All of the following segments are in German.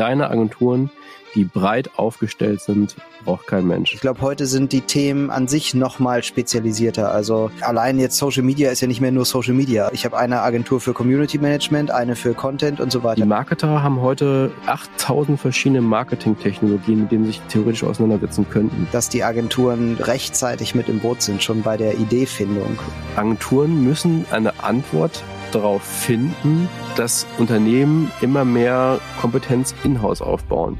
kleine Agenturen, die breit aufgestellt sind, braucht kein Mensch. Ich glaube, heute sind die Themen an sich nochmal spezialisierter. Also allein jetzt Social Media ist ja nicht mehr nur Social Media. Ich habe eine Agentur für Community Management, eine für Content und so weiter. Die Marketer haben heute 8000 verschiedene Marketingtechnologien, mit denen sie sich theoretisch auseinandersetzen könnten. Dass die Agenturen rechtzeitig mit im Boot sind, schon bei der Ideefindung. Agenturen müssen eine Antwort darauf finden, dass Unternehmen immer mehr Kompetenz in-house aufbauen.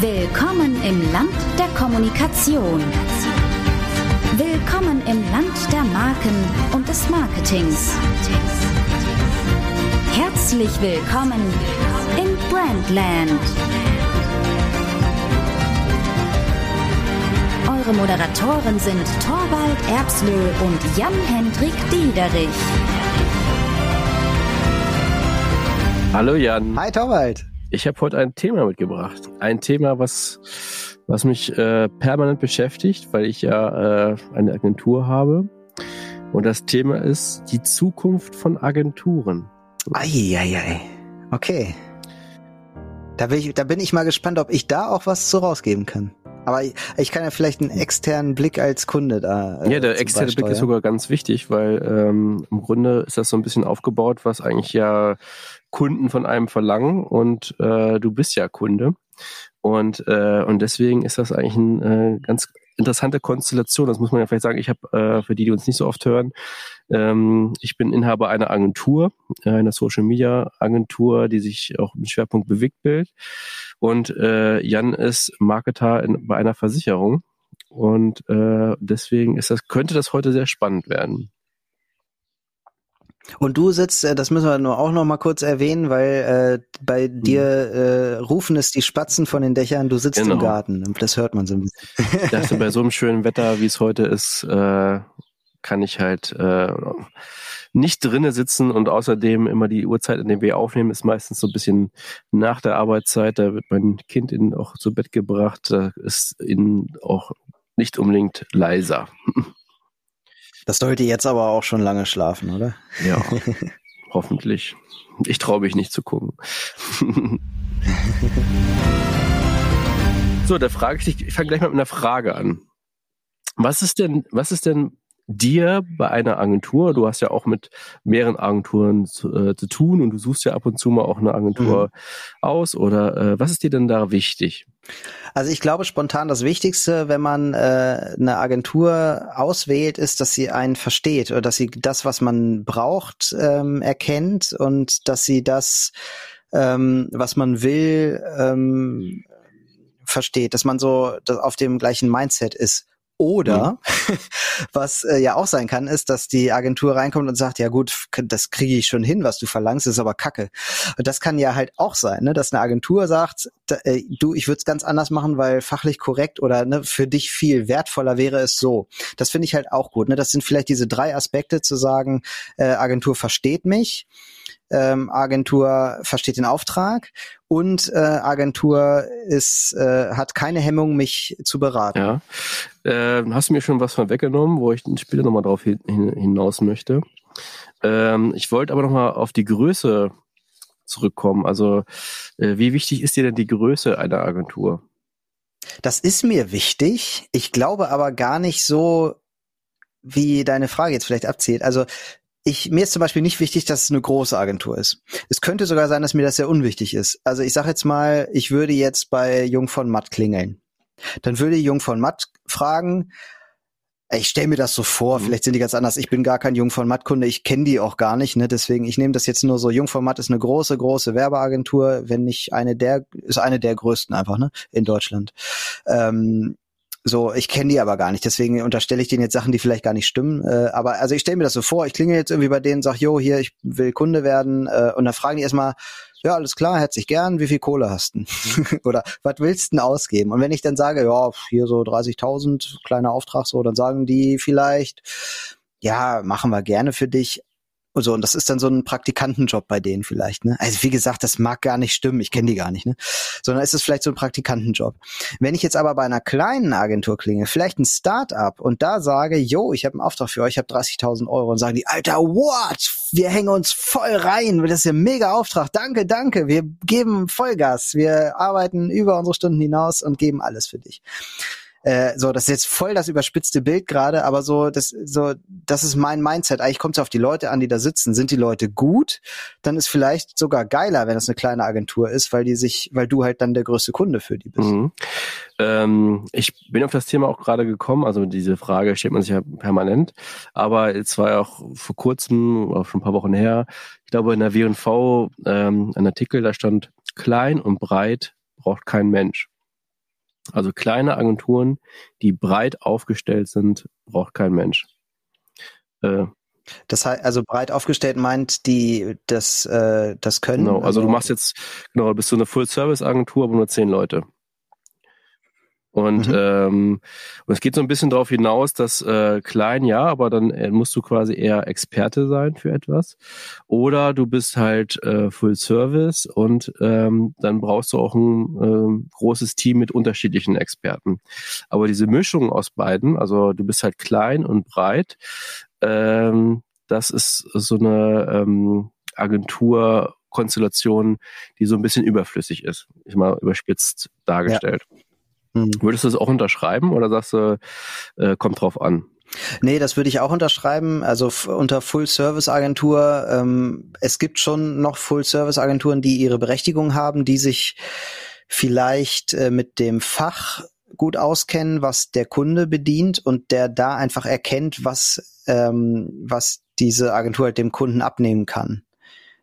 Willkommen im Land der Kommunikation. Willkommen im Land der Marken und des Marketings. Herzlich willkommen in Brandland. Eure Moderatoren sind Torwald Erbslö und Jan-Hendrik Diederich. Hallo Jan. Hi Torwald. Ich habe heute ein Thema mitgebracht. Ein Thema, was, was mich äh, permanent beschäftigt, weil ich ja äh, eine Agentur habe. Und das Thema ist die Zukunft von Agenturen. Eieiei. Okay. Da bin, ich, da bin ich mal gespannt, ob ich da auch was zu rausgeben kann. Aber ich, ich kann ja vielleicht einen externen Blick als Kunde da. Äh, ja, der externe Blick ist sogar ganz wichtig, weil ähm, im Grunde ist das so ein bisschen aufgebaut, was eigentlich ja Kunden von einem verlangen und äh, du bist ja Kunde. Und, äh, und deswegen ist das eigentlich eine äh, ganz interessante Konstellation. Das muss man ja vielleicht sagen. Ich habe, äh, für die, die uns nicht so oft hören, ähm, ich bin Inhaber einer Agentur, äh, einer Social Media Agentur, die sich auch im Schwerpunkt Bewegtbild. Und äh, Jan ist Marketer in, bei einer Versicherung. Und äh, deswegen ist das, könnte das heute sehr spannend werden. Und du sitzt, äh, das müssen wir nur auch noch mal kurz erwähnen, weil äh, bei mhm. dir äh, rufen es die Spatzen von den Dächern, du sitzt genau. im Garten. Das hört man so ein bisschen. Das bei so einem schönen Wetter, wie es heute ist, äh, kann ich halt äh, nicht drinnen sitzen und außerdem immer die Uhrzeit, in der wir aufnehmen, ist meistens so ein bisschen nach der Arbeitszeit. Da wird mein Kind in, auch zu Bett gebracht. Da ist innen auch nicht unbedingt leiser. Das sollte jetzt aber auch schon lange schlafen, oder? Ja, hoffentlich. Ich traue mich nicht zu gucken. so, da frage ich dich, ich fange gleich mal mit einer Frage an. Was ist denn, was ist denn dir bei einer Agentur, du hast ja auch mit mehreren Agenturen zu, äh, zu tun und du suchst ja ab und zu mal auch eine Agentur mhm. aus oder äh, was ist dir denn da wichtig? Also ich glaube spontan das Wichtigste, wenn man äh, eine Agentur auswählt, ist, dass sie einen versteht oder dass sie das, was man braucht, ähm, erkennt und dass sie das, ähm, was man will, ähm, versteht, dass man so auf dem gleichen Mindset ist. Oder, mhm. was äh, ja auch sein kann, ist, dass die Agentur reinkommt und sagt, ja gut, das kriege ich schon hin, was du verlangst, ist aber kacke. Und das kann ja halt auch sein, ne, dass eine Agentur sagt, da, äh, du, ich würde es ganz anders machen, weil fachlich korrekt oder ne, für dich viel wertvoller wäre es so. Das finde ich halt auch gut. Ne? Das sind vielleicht diese drei Aspekte zu sagen, äh, Agentur versteht mich, ähm, Agentur versteht den Auftrag und äh, Agentur ist, äh, hat keine Hemmung, mich zu beraten. Ja. Äh, hast du mir schon was von weggenommen, wo ich später nochmal drauf hin, hinaus möchte. Ähm, ich wollte aber nochmal auf die Größe zurückkommen. Also äh, wie wichtig ist dir denn die Größe einer Agentur? Das ist mir wichtig. Ich glaube aber gar nicht so, wie deine Frage jetzt vielleicht abzielt. Also ich, mir ist zum Beispiel nicht wichtig, dass es eine große Agentur ist. Es könnte sogar sein, dass mir das sehr unwichtig ist. Also ich sage jetzt mal, ich würde jetzt bei Jung von Matt klingeln. Dann würde Jung von Matt fragen, ich stelle mir das so vor, mhm. vielleicht sind die ganz anders. Ich bin gar kein Jung von Matt-Kunde, ich kenne die auch gar nicht, ne? Deswegen, ich nehme das jetzt nur so. Jung von Matt ist eine große, große Werbeagentur, wenn nicht eine der, ist eine der größten einfach, ne? In Deutschland. Ähm, so, ich kenne die aber gar nicht, deswegen unterstelle ich denen jetzt Sachen, die vielleicht gar nicht stimmen. Äh, aber also ich stelle mir das so vor, ich klinge jetzt irgendwie bei denen, sag, jo, hier, ich will Kunde werden, äh, und dann fragen die erstmal, ja, alles klar, herzlich gern, wie viel Kohle hast du? Oder was willst du denn ausgeben? Und wenn ich dann sage, ja, hier so 30.000, kleiner Auftrag so, dann sagen die vielleicht, ja, machen wir gerne für dich, und so, und das ist dann so ein Praktikantenjob bei denen vielleicht, ne? Also wie gesagt, das mag gar nicht stimmen, ich kenne die gar nicht, ne? Sondern ist es vielleicht so ein Praktikantenjob. Wenn ich jetzt aber bei einer kleinen Agentur klinge, vielleicht ein Start-up und da sage, yo, ich habe einen Auftrag für euch, ich habe 30.000 Euro und sagen die, Alter, what? Wir hängen uns voll rein, das ist ja ein mega Auftrag, danke, danke, wir geben Vollgas, wir arbeiten über unsere Stunden hinaus und geben alles für dich. Äh, so, das ist jetzt voll das überspitzte Bild gerade, aber so, das, so, das ist mein Mindset. Eigentlich kommt es auf die Leute an, die da sitzen. Sind die Leute gut? Dann ist vielleicht sogar geiler, wenn es eine kleine Agentur ist, weil die sich, weil du halt dann der größte Kunde für die bist. Mhm. Ähm, ich bin auf das Thema auch gerade gekommen, also diese Frage stellt man sich ja permanent, aber es war ja auch vor kurzem, auch schon ein paar Wochen her, ich glaube in der W&V ähm, ein Artikel, da stand klein und breit braucht kein Mensch. Also kleine Agenturen, die breit aufgestellt sind, braucht kein Mensch. Äh, das heißt, also breit aufgestellt meint die das äh, das können. Genau, also, also du machst jetzt genau, bist du eine Full-Service-Agentur, aber nur zehn Leute. Und, mhm. ähm, und es geht so ein bisschen darauf hinaus, dass äh, klein ja, aber dann äh, musst du quasi eher Experte sein für etwas. Oder du bist halt äh, Full Service und ähm, dann brauchst du auch ein äh, großes Team mit unterschiedlichen Experten. Aber diese Mischung aus beiden, also du bist halt klein und breit, ähm, das ist so eine ähm, Agenturkonstellation, die so ein bisschen überflüssig ist. Ich mal überspitzt dargestellt. Ja. Hm. Würdest du das auch unterschreiben oder sagst du, äh, kommt drauf an? Nee, das würde ich auch unterschreiben. Also unter Full-Service-Agentur, ähm, es gibt schon noch Full-Service-Agenturen, die ihre Berechtigung haben, die sich vielleicht äh, mit dem Fach gut auskennen, was der Kunde bedient und der da einfach erkennt, was, ähm, was diese Agentur halt dem Kunden abnehmen kann.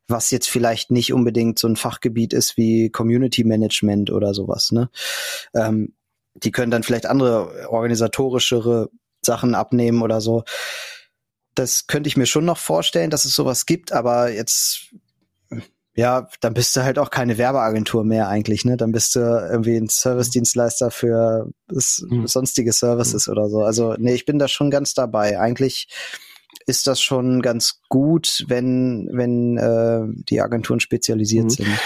Was jetzt vielleicht nicht unbedingt so ein Fachgebiet ist wie Community Management oder sowas. Ne? Ähm, die können dann vielleicht andere organisatorischere Sachen abnehmen oder so. Das könnte ich mir schon noch vorstellen, dass es sowas gibt, aber jetzt, ja, dann bist du halt auch keine Werbeagentur mehr eigentlich, ne? Dann bist du irgendwie ein Service-Dienstleister für mhm. sonstige Services mhm. oder so. Also, nee, ich bin da schon ganz dabei. Eigentlich ist das schon ganz gut, wenn, wenn äh, die Agenturen spezialisiert mhm. sind.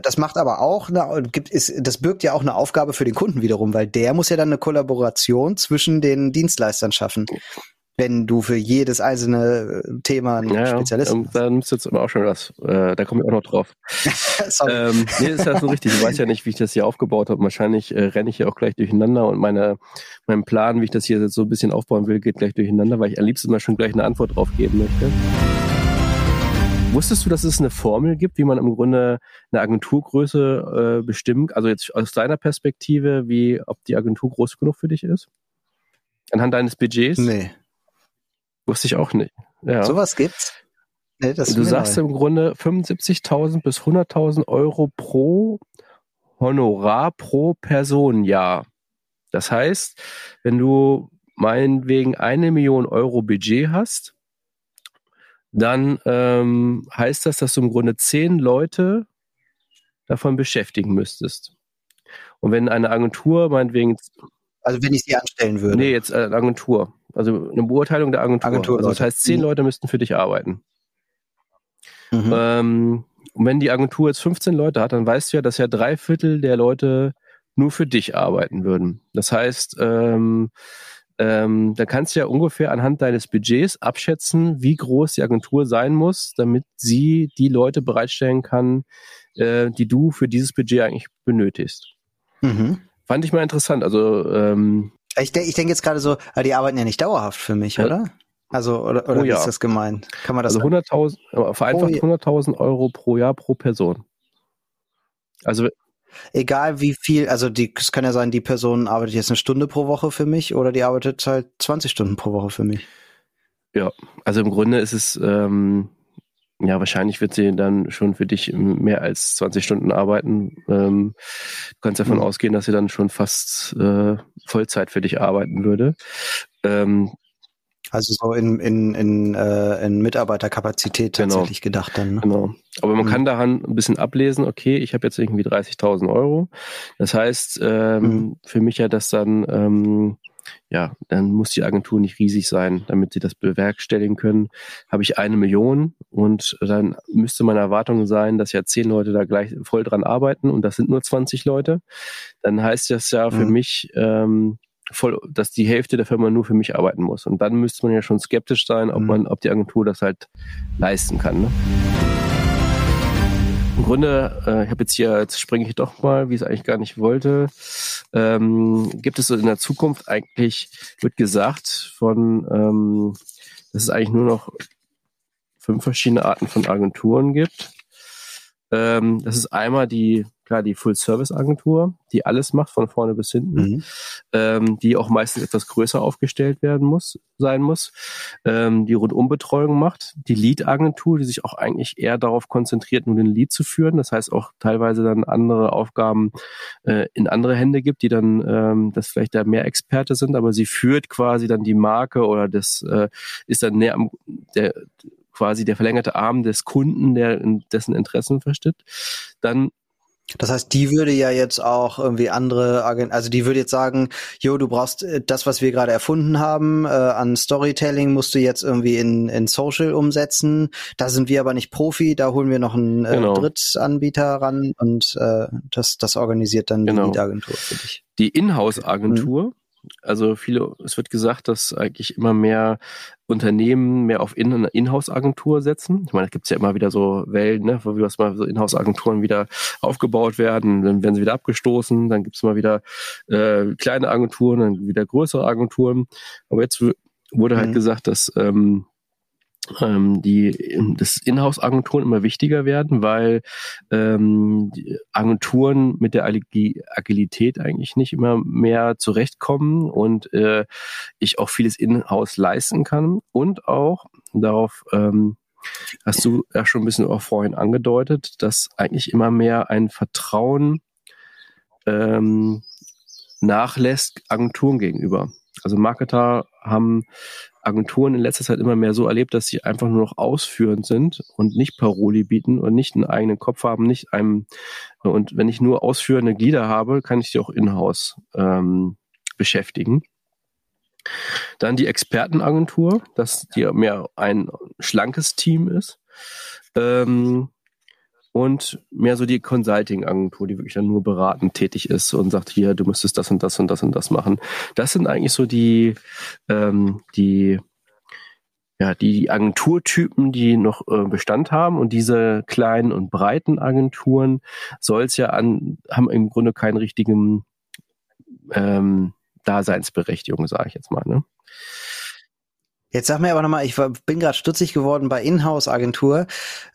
Das macht aber auch, eine, gibt, ist, das birgt ja auch eine Aufgabe für den Kunden wiederum, weil der muss ja dann eine Kollaboration zwischen den Dienstleistern schaffen. Wenn du für jedes einzelne äh, Thema einen ja, Spezialist ähm, Da nimmst du jetzt aber auch schon was. Äh, da komme ich auch noch drauf. ähm, nee, ist ja so richtig. Ich weiß ja nicht, wie ich das hier aufgebaut habe. Wahrscheinlich äh, renne ich hier auch gleich durcheinander und meine, mein Plan, wie ich das hier jetzt so ein bisschen aufbauen will, geht gleich durcheinander, weil ich am liebsten mal schon gleich eine Antwort drauf geben möchte. Wusstest du, dass es eine Formel gibt, wie man im Grunde eine Agenturgröße äh, bestimmt? Also jetzt aus deiner Perspektive, wie ob die Agentur groß genug für dich ist? Anhand deines Budgets? Nee. Wusste ich auch nicht. Ja. Sowas gibt's? Nee, das du sagst neu. im Grunde 75.000 bis 100.000 Euro pro Honorar pro Person Jahr. Das heißt, wenn du meinetwegen eine Million Euro Budget hast, dann ähm, heißt das, dass du im Grunde zehn Leute davon beschäftigen müsstest. Und wenn eine Agentur meinetwegen. Also wenn ich sie anstellen würde. Nee, jetzt eine Agentur. Also eine Beurteilung der Agentur. Agentur also das heißt, zehn mhm. Leute müssten für dich arbeiten. Mhm. Ähm, und wenn die Agentur jetzt 15 Leute hat, dann weißt du ja, dass ja drei Viertel der Leute nur für dich arbeiten würden. Das heißt, ähm, ähm, dann kannst du ja ungefähr anhand deines Budgets abschätzen, wie groß die Agentur sein muss, damit sie die Leute bereitstellen kann, äh, die du für dieses Budget eigentlich benötigst. Mhm. Fand ich mal interessant. Also ähm, ich, denke, ich denke jetzt gerade so, ah, die arbeiten ja nicht dauerhaft für mich, ja. oder? Also, oder, oder oh, ja. ist das gemeint? Kann man das? Also 100.000, vereinfacht 100.000 Euro pro Jahr pro Person. Also Egal wie viel, also die, es kann ja sein, die Person arbeitet jetzt eine Stunde pro Woche für mich oder die arbeitet halt 20 Stunden pro Woche für mich. Ja, also im Grunde ist es, ähm, ja, wahrscheinlich wird sie dann schon für dich mehr als 20 Stunden arbeiten. Ähm, du kannst davon mhm. ausgehen, dass sie dann schon fast äh, Vollzeit für dich arbeiten würde. Ähm, also so in, in, in, äh, in Mitarbeiterkapazität genau. tatsächlich gedacht dann. Ne? Genau. Aber man mhm. kann daran ein bisschen ablesen, okay, ich habe jetzt irgendwie 30.000 Euro. Das heißt, ähm, mhm. für mich ja, dass dann ähm, ja, dann muss die Agentur nicht riesig sein, damit sie das bewerkstelligen können. Habe ich eine Million und dann müsste meine Erwartung sein, dass ja zehn Leute da gleich voll dran arbeiten und das sind nur 20 Leute. Dann heißt das ja für mhm. mich, ähm, voll, dass die Hälfte der Firma nur für mich arbeiten muss. Und dann müsste man ja schon skeptisch sein, ob mhm. man, ob die Agentur das halt leisten kann. Ne? Im Grunde, äh, ich habe jetzt hier, jetzt springe ich doch mal, wie ich es eigentlich gar nicht wollte. Ähm, gibt es in der Zukunft eigentlich, wird gesagt von, ähm, dass es eigentlich nur noch fünf verschiedene Arten von Agenturen gibt. Ähm, das ist einmal die klar die Full-Service-Agentur, die alles macht von vorne bis hinten, mhm. ähm, die auch meistens etwas größer aufgestellt werden muss, sein muss, ähm, die Rundumbetreuung macht, die Lead-Agentur, die sich auch eigentlich eher darauf konzentriert, nur den Lead zu führen, das heißt auch teilweise dann andere Aufgaben äh, in andere Hände gibt, die dann ähm, das vielleicht da mehr Experte sind, aber sie führt quasi dann die Marke oder das äh, ist dann näher am der quasi der verlängerte Arm des Kunden, der in dessen Interessen versteht. Dann das heißt, die würde ja jetzt auch irgendwie andere also die würde jetzt sagen, jo, du brauchst äh, das, was wir gerade erfunden haben, äh, an Storytelling musst du jetzt irgendwie in, in Social umsetzen. Da sind wir aber nicht Profi, da holen wir noch einen äh, genau. Drittanbieter ran und äh, das, das organisiert dann genau. die Lead-Agentur für dich. Die Inhouse-Agentur, mhm. Also viele, es wird gesagt, dass eigentlich immer mehr Unternehmen mehr auf in, eine Inhouse-Agentur setzen. Ich meine, da gibt es ja immer wieder so Wellen, ne, wo was mal so Inhouse-Agenturen wieder aufgebaut werden, dann werden sie wieder abgestoßen, dann gibt es mal wieder äh, kleine Agenturen, dann wieder größere Agenturen. Aber jetzt wurde halt mhm. gesagt, dass ähm, ähm, die das Inhouse-Agenturen immer wichtiger werden, weil ähm, die Agenturen mit der Agilität eigentlich nicht immer mehr zurechtkommen und äh, ich auch vieles in-house leisten kann und auch darauf ähm, hast du ja schon ein bisschen auch vorhin angedeutet, dass eigentlich immer mehr ein Vertrauen ähm, nachlässt Agenturen gegenüber. Also Marketer haben Agenturen in letzter Zeit immer mehr so erlebt, dass sie einfach nur noch ausführend sind und nicht Paroli bieten und nicht einen eigenen Kopf haben, nicht einem, und wenn ich nur ausführende Glieder habe, kann ich die auch in-house ähm, beschäftigen. Dann die Expertenagentur, dass die mehr ein schlankes Team ist. Ähm, und mehr so die Consulting-Agentur, die wirklich dann nur beratend tätig ist und sagt, hier, du müsstest das und das und das und das machen. Das sind eigentlich so die, ähm, die, ja, die Agenturtypen, die noch äh, Bestand haben und diese kleinen und breiten Agenturen soll es ja an, haben im Grunde keinen richtigen ähm, Daseinsberechtigung, sage ich jetzt mal. Ne? Jetzt sag mir aber nochmal, ich war, bin gerade stutzig geworden bei Inhouse-Agentur.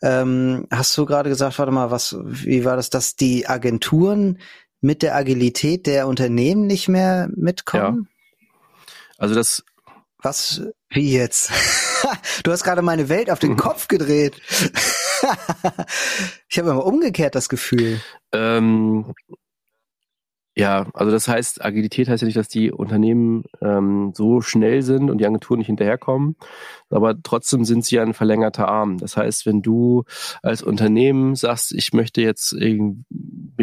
Ähm, hast du gerade gesagt, warte mal, was, wie war das, dass die Agenturen mit der Agilität der Unternehmen nicht mehr mitkommen? Ja. Also das. Was? Wie jetzt? du hast gerade meine Welt auf den Kopf gedreht. ich habe immer umgekehrt das Gefühl. Ähm, ja, also das heißt, Agilität heißt ja nicht, dass die Unternehmen ähm, so schnell sind und die Agenturen nicht hinterherkommen, aber trotzdem sind sie ja ein verlängerter Arm. Das heißt, wenn du als Unternehmen sagst, ich möchte jetzt, bin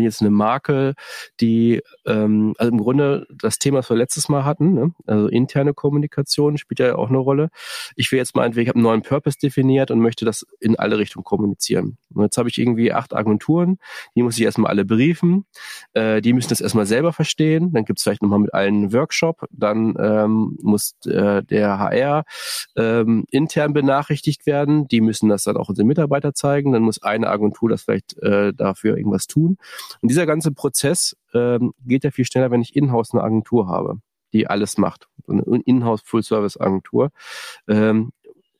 jetzt eine Marke, die, ähm, also im Grunde das Thema, was wir letztes Mal hatten, ne? also interne Kommunikation spielt ja auch eine Rolle. Ich will jetzt mal, ich habe einen neuen Purpose definiert und möchte das in alle Richtungen kommunizieren. Und jetzt habe ich irgendwie acht Agenturen, die muss ich erstmal alle briefen, äh, die müssen das erstmal erstmal selber verstehen, dann gibt es vielleicht nochmal mit allen einen Workshop, dann ähm, muss äh, der HR ähm, intern benachrichtigt werden, die müssen das dann auch unseren Mitarbeiter zeigen, dann muss eine Agentur das vielleicht äh, dafür irgendwas tun. Und dieser ganze Prozess ähm, geht ja viel schneller, wenn ich in-house eine Agentur habe, die alles macht. eine In-house Full-Service-Agentur. Ähm,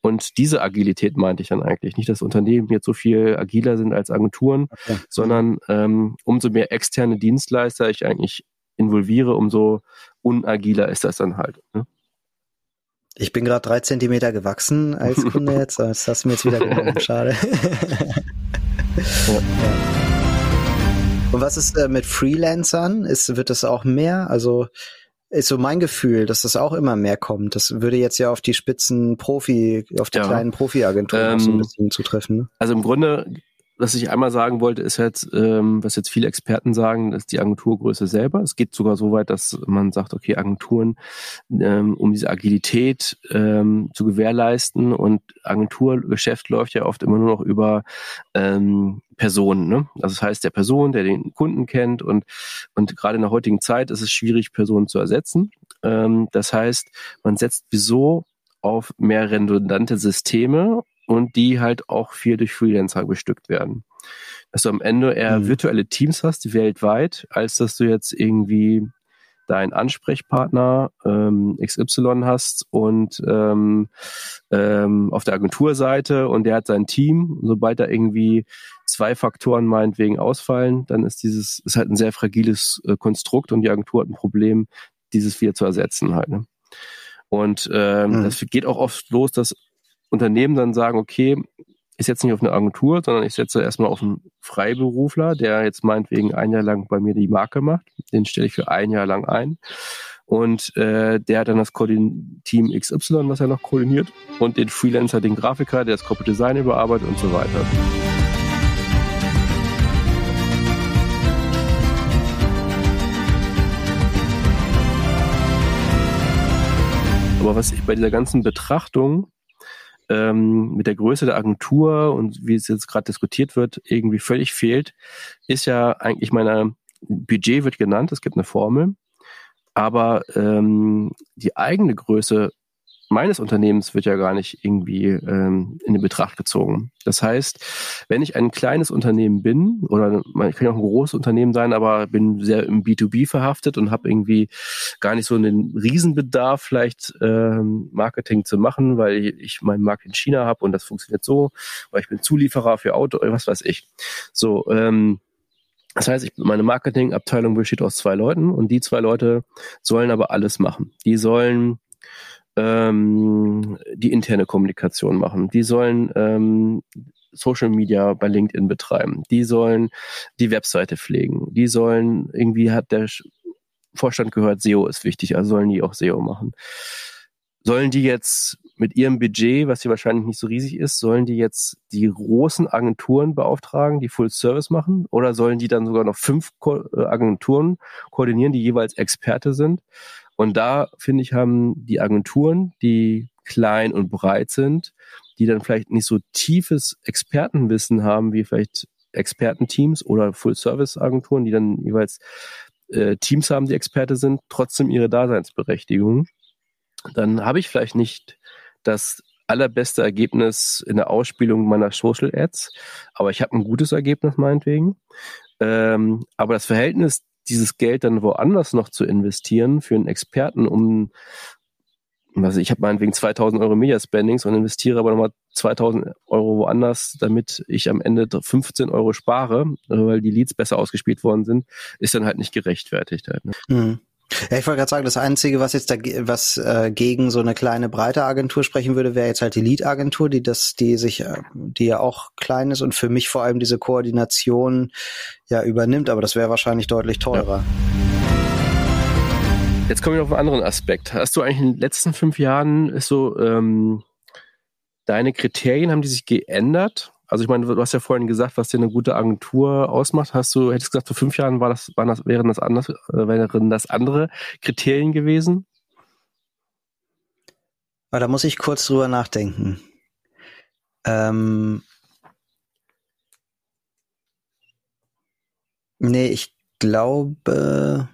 und diese Agilität meinte ich dann eigentlich. Nicht, dass Unternehmen jetzt so viel agiler sind als Agenturen, okay. sondern ähm, umso mehr externe Dienstleister ich eigentlich involviere, umso unagiler ist das dann halt. Ne? Ich bin gerade drei Zentimeter gewachsen als Kunde jetzt. Das hast du mir jetzt wieder genommen. Schade. ja. Und was ist äh, mit Freelancern? Ist, wird das auch mehr? Also ist so mein Gefühl, dass das auch immer mehr kommt. Das würde jetzt ja auf die Spitzen Profi, auf die ja. kleinen Profi-Agenturen ähm, so ein ähm, bisschen zutreffen. Ne? Also im Grunde was ich einmal sagen wollte, ist jetzt, ähm, was jetzt viele Experten sagen, ist die Agenturgröße selber. Es geht sogar so weit, dass man sagt, okay, Agenturen, ähm, um diese Agilität ähm, zu gewährleisten und Agenturgeschäft läuft ja oft immer nur noch über ähm, Personen. Ne? Also das heißt, der Person, der den Kunden kennt und, und gerade in der heutigen Zeit ist es schwierig, Personen zu ersetzen. Ähm, das heißt, man setzt wieso auf mehr redundante Systeme und die halt auch viel durch Freelancer bestückt werden. Dass du am Ende eher mhm. virtuelle Teams hast, weltweit, als dass du jetzt irgendwie deinen Ansprechpartner ähm, XY hast und ähm, ähm, auf der Agenturseite und der hat sein Team. Sobald da irgendwie zwei Faktoren meinetwegen ausfallen, dann ist dieses ist halt ein sehr fragiles äh, Konstrukt und die Agentur hat ein Problem, dieses wieder zu ersetzen halt. Ne? Und ähm, mhm. das geht auch oft los, dass Unternehmen dann sagen, okay, ich setze nicht auf eine Agentur, sondern ich setze erstmal auf einen Freiberufler, der jetzt meinetwegen ein Jahr lang bei mir die Marke macht. Den stelle ich für ein Jahr lang ein. Und äh, der hat dann das Team XY, was er noch koordiniert, und den Freelancer, den Grafiker, der das Corporate Design überarbeitet und so weiter. Aber was ich bei dieser ganzen Betrachtung ähm, mit der Größe der Agentur und wie es jetzt gerade diskutiert wird, irgendwie völlig fehlt, ist ja eigentlich meine Budget wird genannt, es gibt eine Formel, aber ähm, die eigene Größe meines Unternehmens wird ja gar nicht irgendwie ähm, in den Betracht gezogen. Das heißt, wenn ich ein kleines Unternehmen bin, oder man kann ja auch ein großes Unternehmen sein, aber bin sehr im B2B verhaftet und habe irgendwie gar nicht so einen Riesenbedarf, vielleicht ähm, Marketing zu machen, weil ich meinen Markt in China habe und das funktioniert so, weil ich bin Zulieferer für Auto, was weiß ich. So, ähm, das heißt, ich, meine Marketingabteilung besteht aus zwei Leuten und die zwei Leute sollen aber alles machen. Die sollen ähm, die interne Kommunikation machen. Die sollen ähm, Social Media bei LinkedIn betreiben. Die sollen die Webseite pflegen. Die sollen, irgendwie hat der Vorstand gehört, SEO ist wichtig, also sollen die auch SEO machen. Sollen die jetzt mit ihrem Budget, was hier wahrscheinlich nicht so riesig ist, sollen die jetzt die großen Agenturen beauftragen, die Full Service machen? Oder sollen die dann sogar noch fünf äh, Agenturen koordinieren, die jeweils Experte sind? Und da, finde ich, haben die Agenturen, die klein und breit sind, die dann vielleicht nicht so tiefes Expertenwissen haben, wie vielleicht Expertenteams oder Full-Service-Agenturen, die dann jeweils äh, Teams haben, die Experte sind, trotzdem ihre Daseinsberechtigung. Dann habe ich vielleicht nicht das allerbeste Ergebnis in der Ausspielung meiner Social Ads, aber ich habe ein gutes Ergebnis meinetwegen. Ähm, aber das Verhältnis dieses Geld dann woanders noch zu investieren für einen Experten, um also ich habe meinetwegen 2000 Euro Media Spendings und investiere aber nochmal 2000 Euro woanders, damit ich am Ende 15 Euro spare, weil die Leads besser ausgespielt worden sind, ist dann halt nicht gerechtfertigt. Halt, ne? mhm. Ja, ich wollte gerade sagen, das Einzige, was jetzt da, was äh, gegen so eine kleine breite Agentur sprechen würde, wäre jetzt halt die Lead-Agentur, die das, die sich, äh, die ja auch klein ist und für mich vor allem diese Koordination ja übernimmt, aber das wäre wahrscheinlich deutlich teurer. Ja. Jetzt kommen wir auf einen anderen Aspekt. Hast du eigentlich in den letzten fünf Jahren so ähm, deine Kriterien haben die sich geändert? Also ich meine, du hast ja vorhin gesagt, was dir eine gute Agentur ausmacht. Hast du, hättest gesagt, vor fünf Jahren war das, waren das, wären das anders, äh, wären das andere Kriterien gewesen? Aber da muss ich kurz drüber nachdenken. Ähm, nee, ich glaube,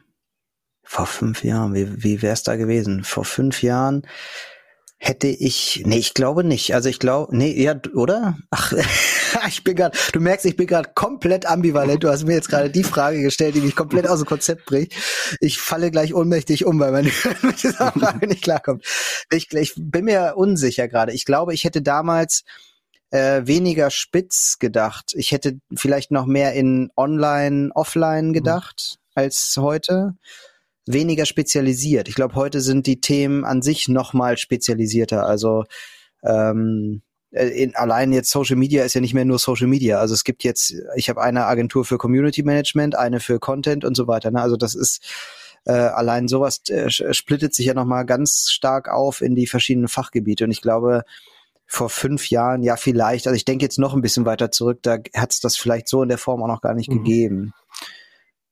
vor fünf Jahren, wie, wie wäre es da gewesen? Vor fünf Jahren hätte ich, nee, ich glaube nicht. Also ich glaube, nee, ja, oder? Ach, ich bin gerade, du merkst, ich bin gerade komplett ambivalent. Du hast mir jetzt gerade die Frage gestellt, die mich komplett aus dem Konzept bringt. Ich falle gleich ohnmächtig um, weil man mit dieser Frage nicht klarkommt. Ich, ich bin mir unsicher gerade. Ich glaube, ich hätte damals äh, weniger spitz gedacht. Ich hätte vielleicht noch mehr in Online, Offline gedacht mhm. als heute weniger spezialisiert. Ich glaube, heute sind die Themen an sich noch mal spezialisierter. Also ähm, äh, in, allein jetzt Social Media ist ja nicht mehr nur Social Media. Also es gibt jetzt, ich habe eine Agentur für Community Management, eine für Content und so weiter. Ne? Also das ist äh, allein sowas äh, splittet sich ja noch mal ganz stark auf in die verschiedenen Fachgebiete. Und ich glaube, vor fünf Jahren, ja vielleicht, also ich denke jetzt noch ein bisschen weiter zurück, da hat es das vielleicht so in der Form auch noch gar nicht mhm. gegeben.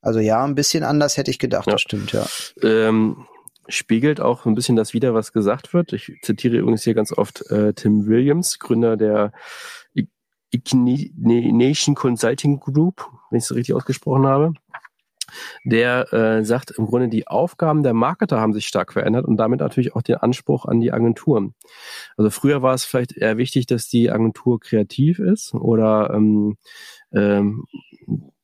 Also ja, ein bisschen anders hätte ich gedacht, ja. das stimmt, ja. Ähm, spiegelt auch ein bisschen das wieder, was gesagt wird. Ich zitiere übrigens hier ganz oft äh, Tim Williams, Gründer der Ignition Consulting Group, wenn ich es richtig ausgesprochen habe der äh, sagt, im Grunde die Aufgaben der Marketer haben sich stark verändert und damit natürlich auch den Anspruch an die Agenturen. Also früher war es vielleicht eher wichtig, dass die Agentur kreativ ist oder ähm, ähm,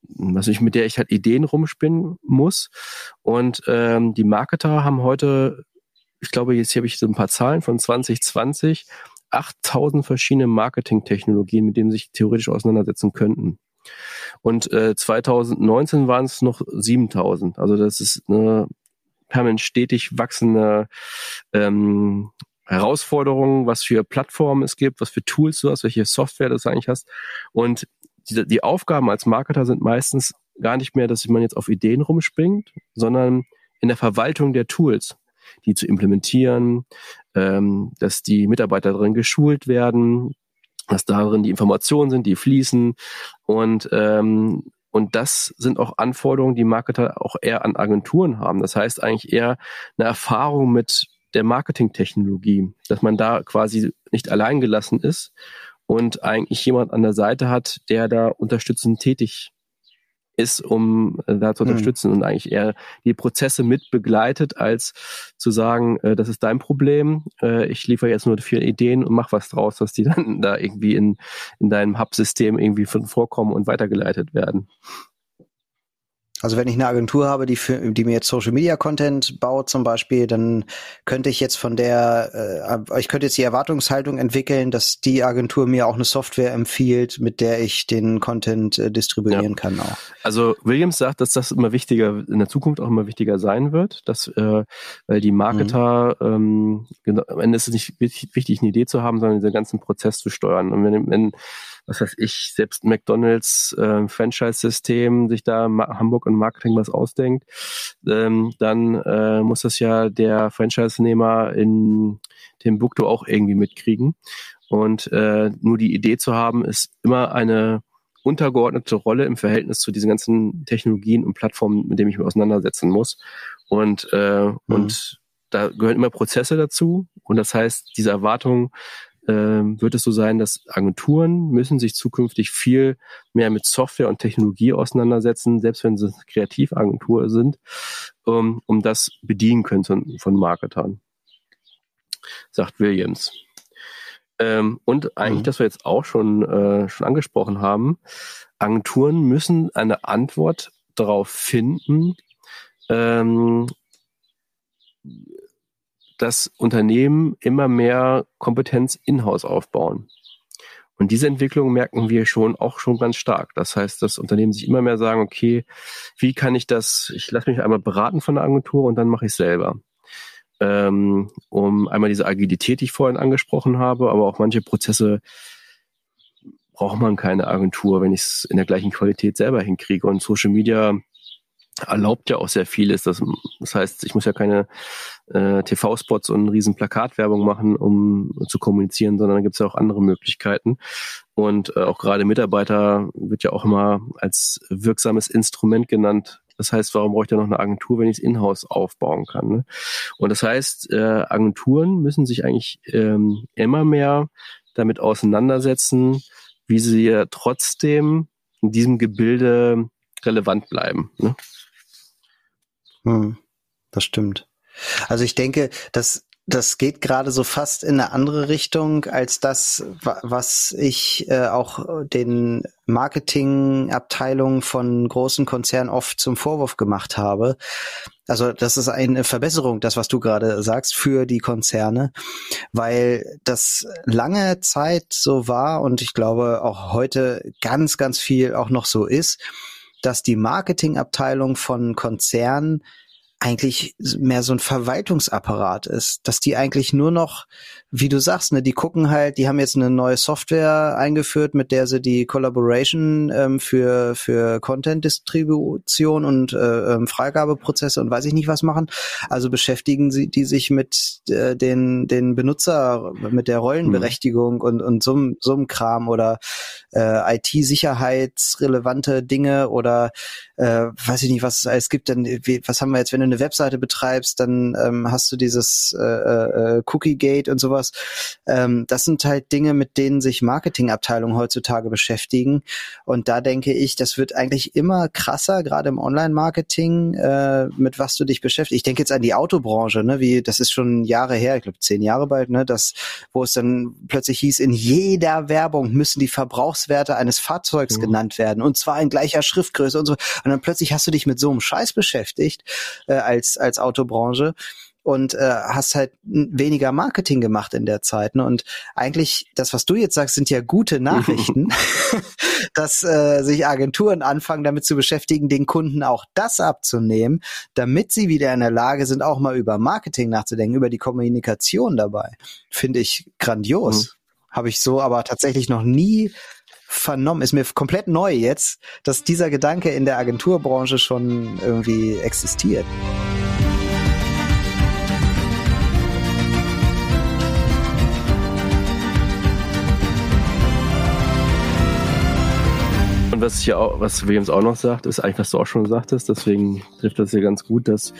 was ich mit der ich halt Ideen rumspinnen muss. Und ähm, die Marketer haben heute, ich glaube, jetzt hier habe ich so ein paar Zahlen von 2020, 8000 verschiedene Marketingtechnologien, mit denen sie sich theoretisch auseinandersetzen könnten. Und äh, 2019 waren es noch 7000. Also das ist eine permanent stetig wachsende ähm, Herausforderung, was für Plattformen es gibt, was für Tools du hast, welche Software du eigentlich hast. Und die, die Aufgaben als Marketer sind meistens gar nicht mehr, dass man jetzt auf Ideen rumspringt, sondern in der Verwaltung der Tools, die zu implementieren, ähm, dass die Mitarbeiter darin geschult werden, dass darin die Informationen sind, die fließen und ähm, und das sind auch Anforderungen, die Marketer auch eher an Agenturen haben. Das heißt eigentlich eher eine Erfahrung mit der Marketingtechnologie, dass man da quasi nicht allein gelassen ist und eigentlich jemand an der Seite hat, der da unterstützend tätig ist, um äh, da zu hm. unterstützen mhm. und eigentlich eher die Prozesse mit begleitet, als zu sagen, äh, das ist dein Problem, äh, ich liefere jetzt nur vier Ideen und mach was draus, dass die dann da irgendwie in, in deinem Hub-System irgendwie vorkommen und weitergeleitet werden. Also wenn ich eine Agentur habe, die für, die mir jetzt Social Media Content baut zum Beispiel, dann könnte ich jetzt von der, äh, ich könnte jetzt die Erwartungshaltung entwickeln, dass die Agentur mir auch eine Software empfiehlt, mit der ich den Content äh, distribuieren ja. kann auch. Also Williams sagt, dass das immer wichtiger, in der Zukunft auch immer wichtiger sein wird, dass, äh, weil die Marketer, mhm. ähm, genau, am Ende ist es nicht wichtig, eine Idee zu haben, sondern den ganzen Prozess zu steuern. Und wenn, wenn was weiß ich, selbst McDonalds äh, Franchise-System sich da Hamburg und Marketing was ausdenkt, ähm, dann äh, muss das ja der Franchise-Nehmer in Timbuktu auch irgendwie mitkriegen. Und äh, nur die Idee zu haben, ist immer eine untergeordnete Rolle im Verhältnis zu diesen ganzen Technologien und Plattformen, mit denen ich mich auseinandersetzen muss. Und, äh, mhm. und da gehören immer Prozesse dazu. Und das heißt, diese Erwartung ähm, wird es so sein, dass Agenturen müssen sich zukünftig viel mehr mit Software und Technologie auseinandersetzen, selbst wenn sie Kreativagentur sind, um, um das bedienen können von, von Marketern, sagt Williams. Ähm, und eigentlich, mhm. das wir jetzt auch schon, äh, schon angesprochen haben, Agenturen müssen eine Antwort darauf finden, ähm, dass Unternehmen immer mehr Kompetenz in-house aufbauen. Und diese Entwicklung merken wir schon auch schon ganz stark. Das heißt, dass Unternehmen sich immer mehr sagen, okay, wie kann ich das, ich lasse mich einmal beraten von der Agentur und dann mache ich selber. Ähm, um einmal diese Agilität, die ich vorhin angesprochen habe, aber auch manche Prozesse braucht man keine Agentur, wenn ich es in der gleichen Qualität selber hinkriege. Und Social Media erlaubt ja auch sehr vieles. Das, das heißt, ich muss ja keine äh, TV-Spots und riesen Plakatwerbung machen, um zu kommunizieren, sondern da gibt es ja auch andere Möglichkeiten. Und äh, auch gerade Mitarbeiter wird ja auch immer als wirksames Instrument genannt. Das heißt, warum brauche ich da noch eine Agentur, wenn ich es in-house aufbauen kann? Ne? Und das heißt, äh, Agenturen müssen sich eigentlich ähm, immer mehr damit auseinandersetzen, wie sie ja trotzdem in diesem Gebilde relevant bleiben. Ne? Hm, das stimmt. Also ich denke, dass das geht gerade so fast in eine andere Richtung als das, was ich äh, auch den Marketingabteilungen von großen Konzernen oft zum Vorwurf gemacht habe. Also das ist eine Verbesserung, das, was du gerade sagst, für die Konzerne, weil das lange Zeit so war und ich glaube auch heute ganz, ganz viel auch noch so ist, dass die Marketingabteilung von Konzernen eigentlich mehr so ein Verwaltungsapparat ist, dass die eigentlich nur noch, wie du sagst, ne, die gucken halt, die haben jetzt eine neue Software eingeführt, mit der sie die Collaboration ähm, für für Content-Distribution und äh, ähm, Freigabeprozesse und weiß ich nicht was machen. Also beschäftigen sie die sich mit äh, den den Benutzer, mit der Rollenberechtigung mhm. und und so, so einem Kram oder äh, IT-sicherheitsrelevante Dinge oder äh, weiß ich nicht, was es gibt. Denn wie, was haben wir jetzt, wenn du eine Webseite betreibst, dann ähm, hast du dieses äh, äh, Cookie Gate und sowas. Ähm, das sind halt Dinge, mit denen sich Marketingabteilungen heutzutage beschäftigen. Und da denke ich, das wird eigentlich immer krasser, gerade im Online-Marketing, äh, mit was du dich beschäftigst. Ich denke jetzt an die Autobranche, ne, wie das ist schon Jahre her, ich glaube zehn Jahre bald, ne, das, wo es dann plötzlich hieß, in jeder Werbung müssen die Verbrauchswerte eines Fahrzeugs mhm. genannt werden und zwar in gleicher Schriftgröße und so. Und dann plötzlich hast du dich mit so einem Scheiß beschäftigt äh, als als Autobranche und äh, hast halt weniger Marketing gemacht in der Zeit. Ne? Und eigentlich, das, was du jetzt sagst, sind ja gute Nachrichten, dass äh, sich Agenturen anfangen, damit zu beschäftigen, den Kunden auch das abzunehmen, damit sie wieder in der Lage sind, auch mal über Marketing nachzudenken, über die Kommunikation dabei. Finde ich grandios. Mhm. Habe ich so aber tatsächlich noch nie vernommen. Ist mir komplett neu jetzt, dass dieser Gedanke in der Agenturbranche schon irgendwie existiert. Und was hier auch, was Williams auch noch sagt, ist eigentlich, was du auch schon sagtest, deswegen trifft das hier ganz gut, dass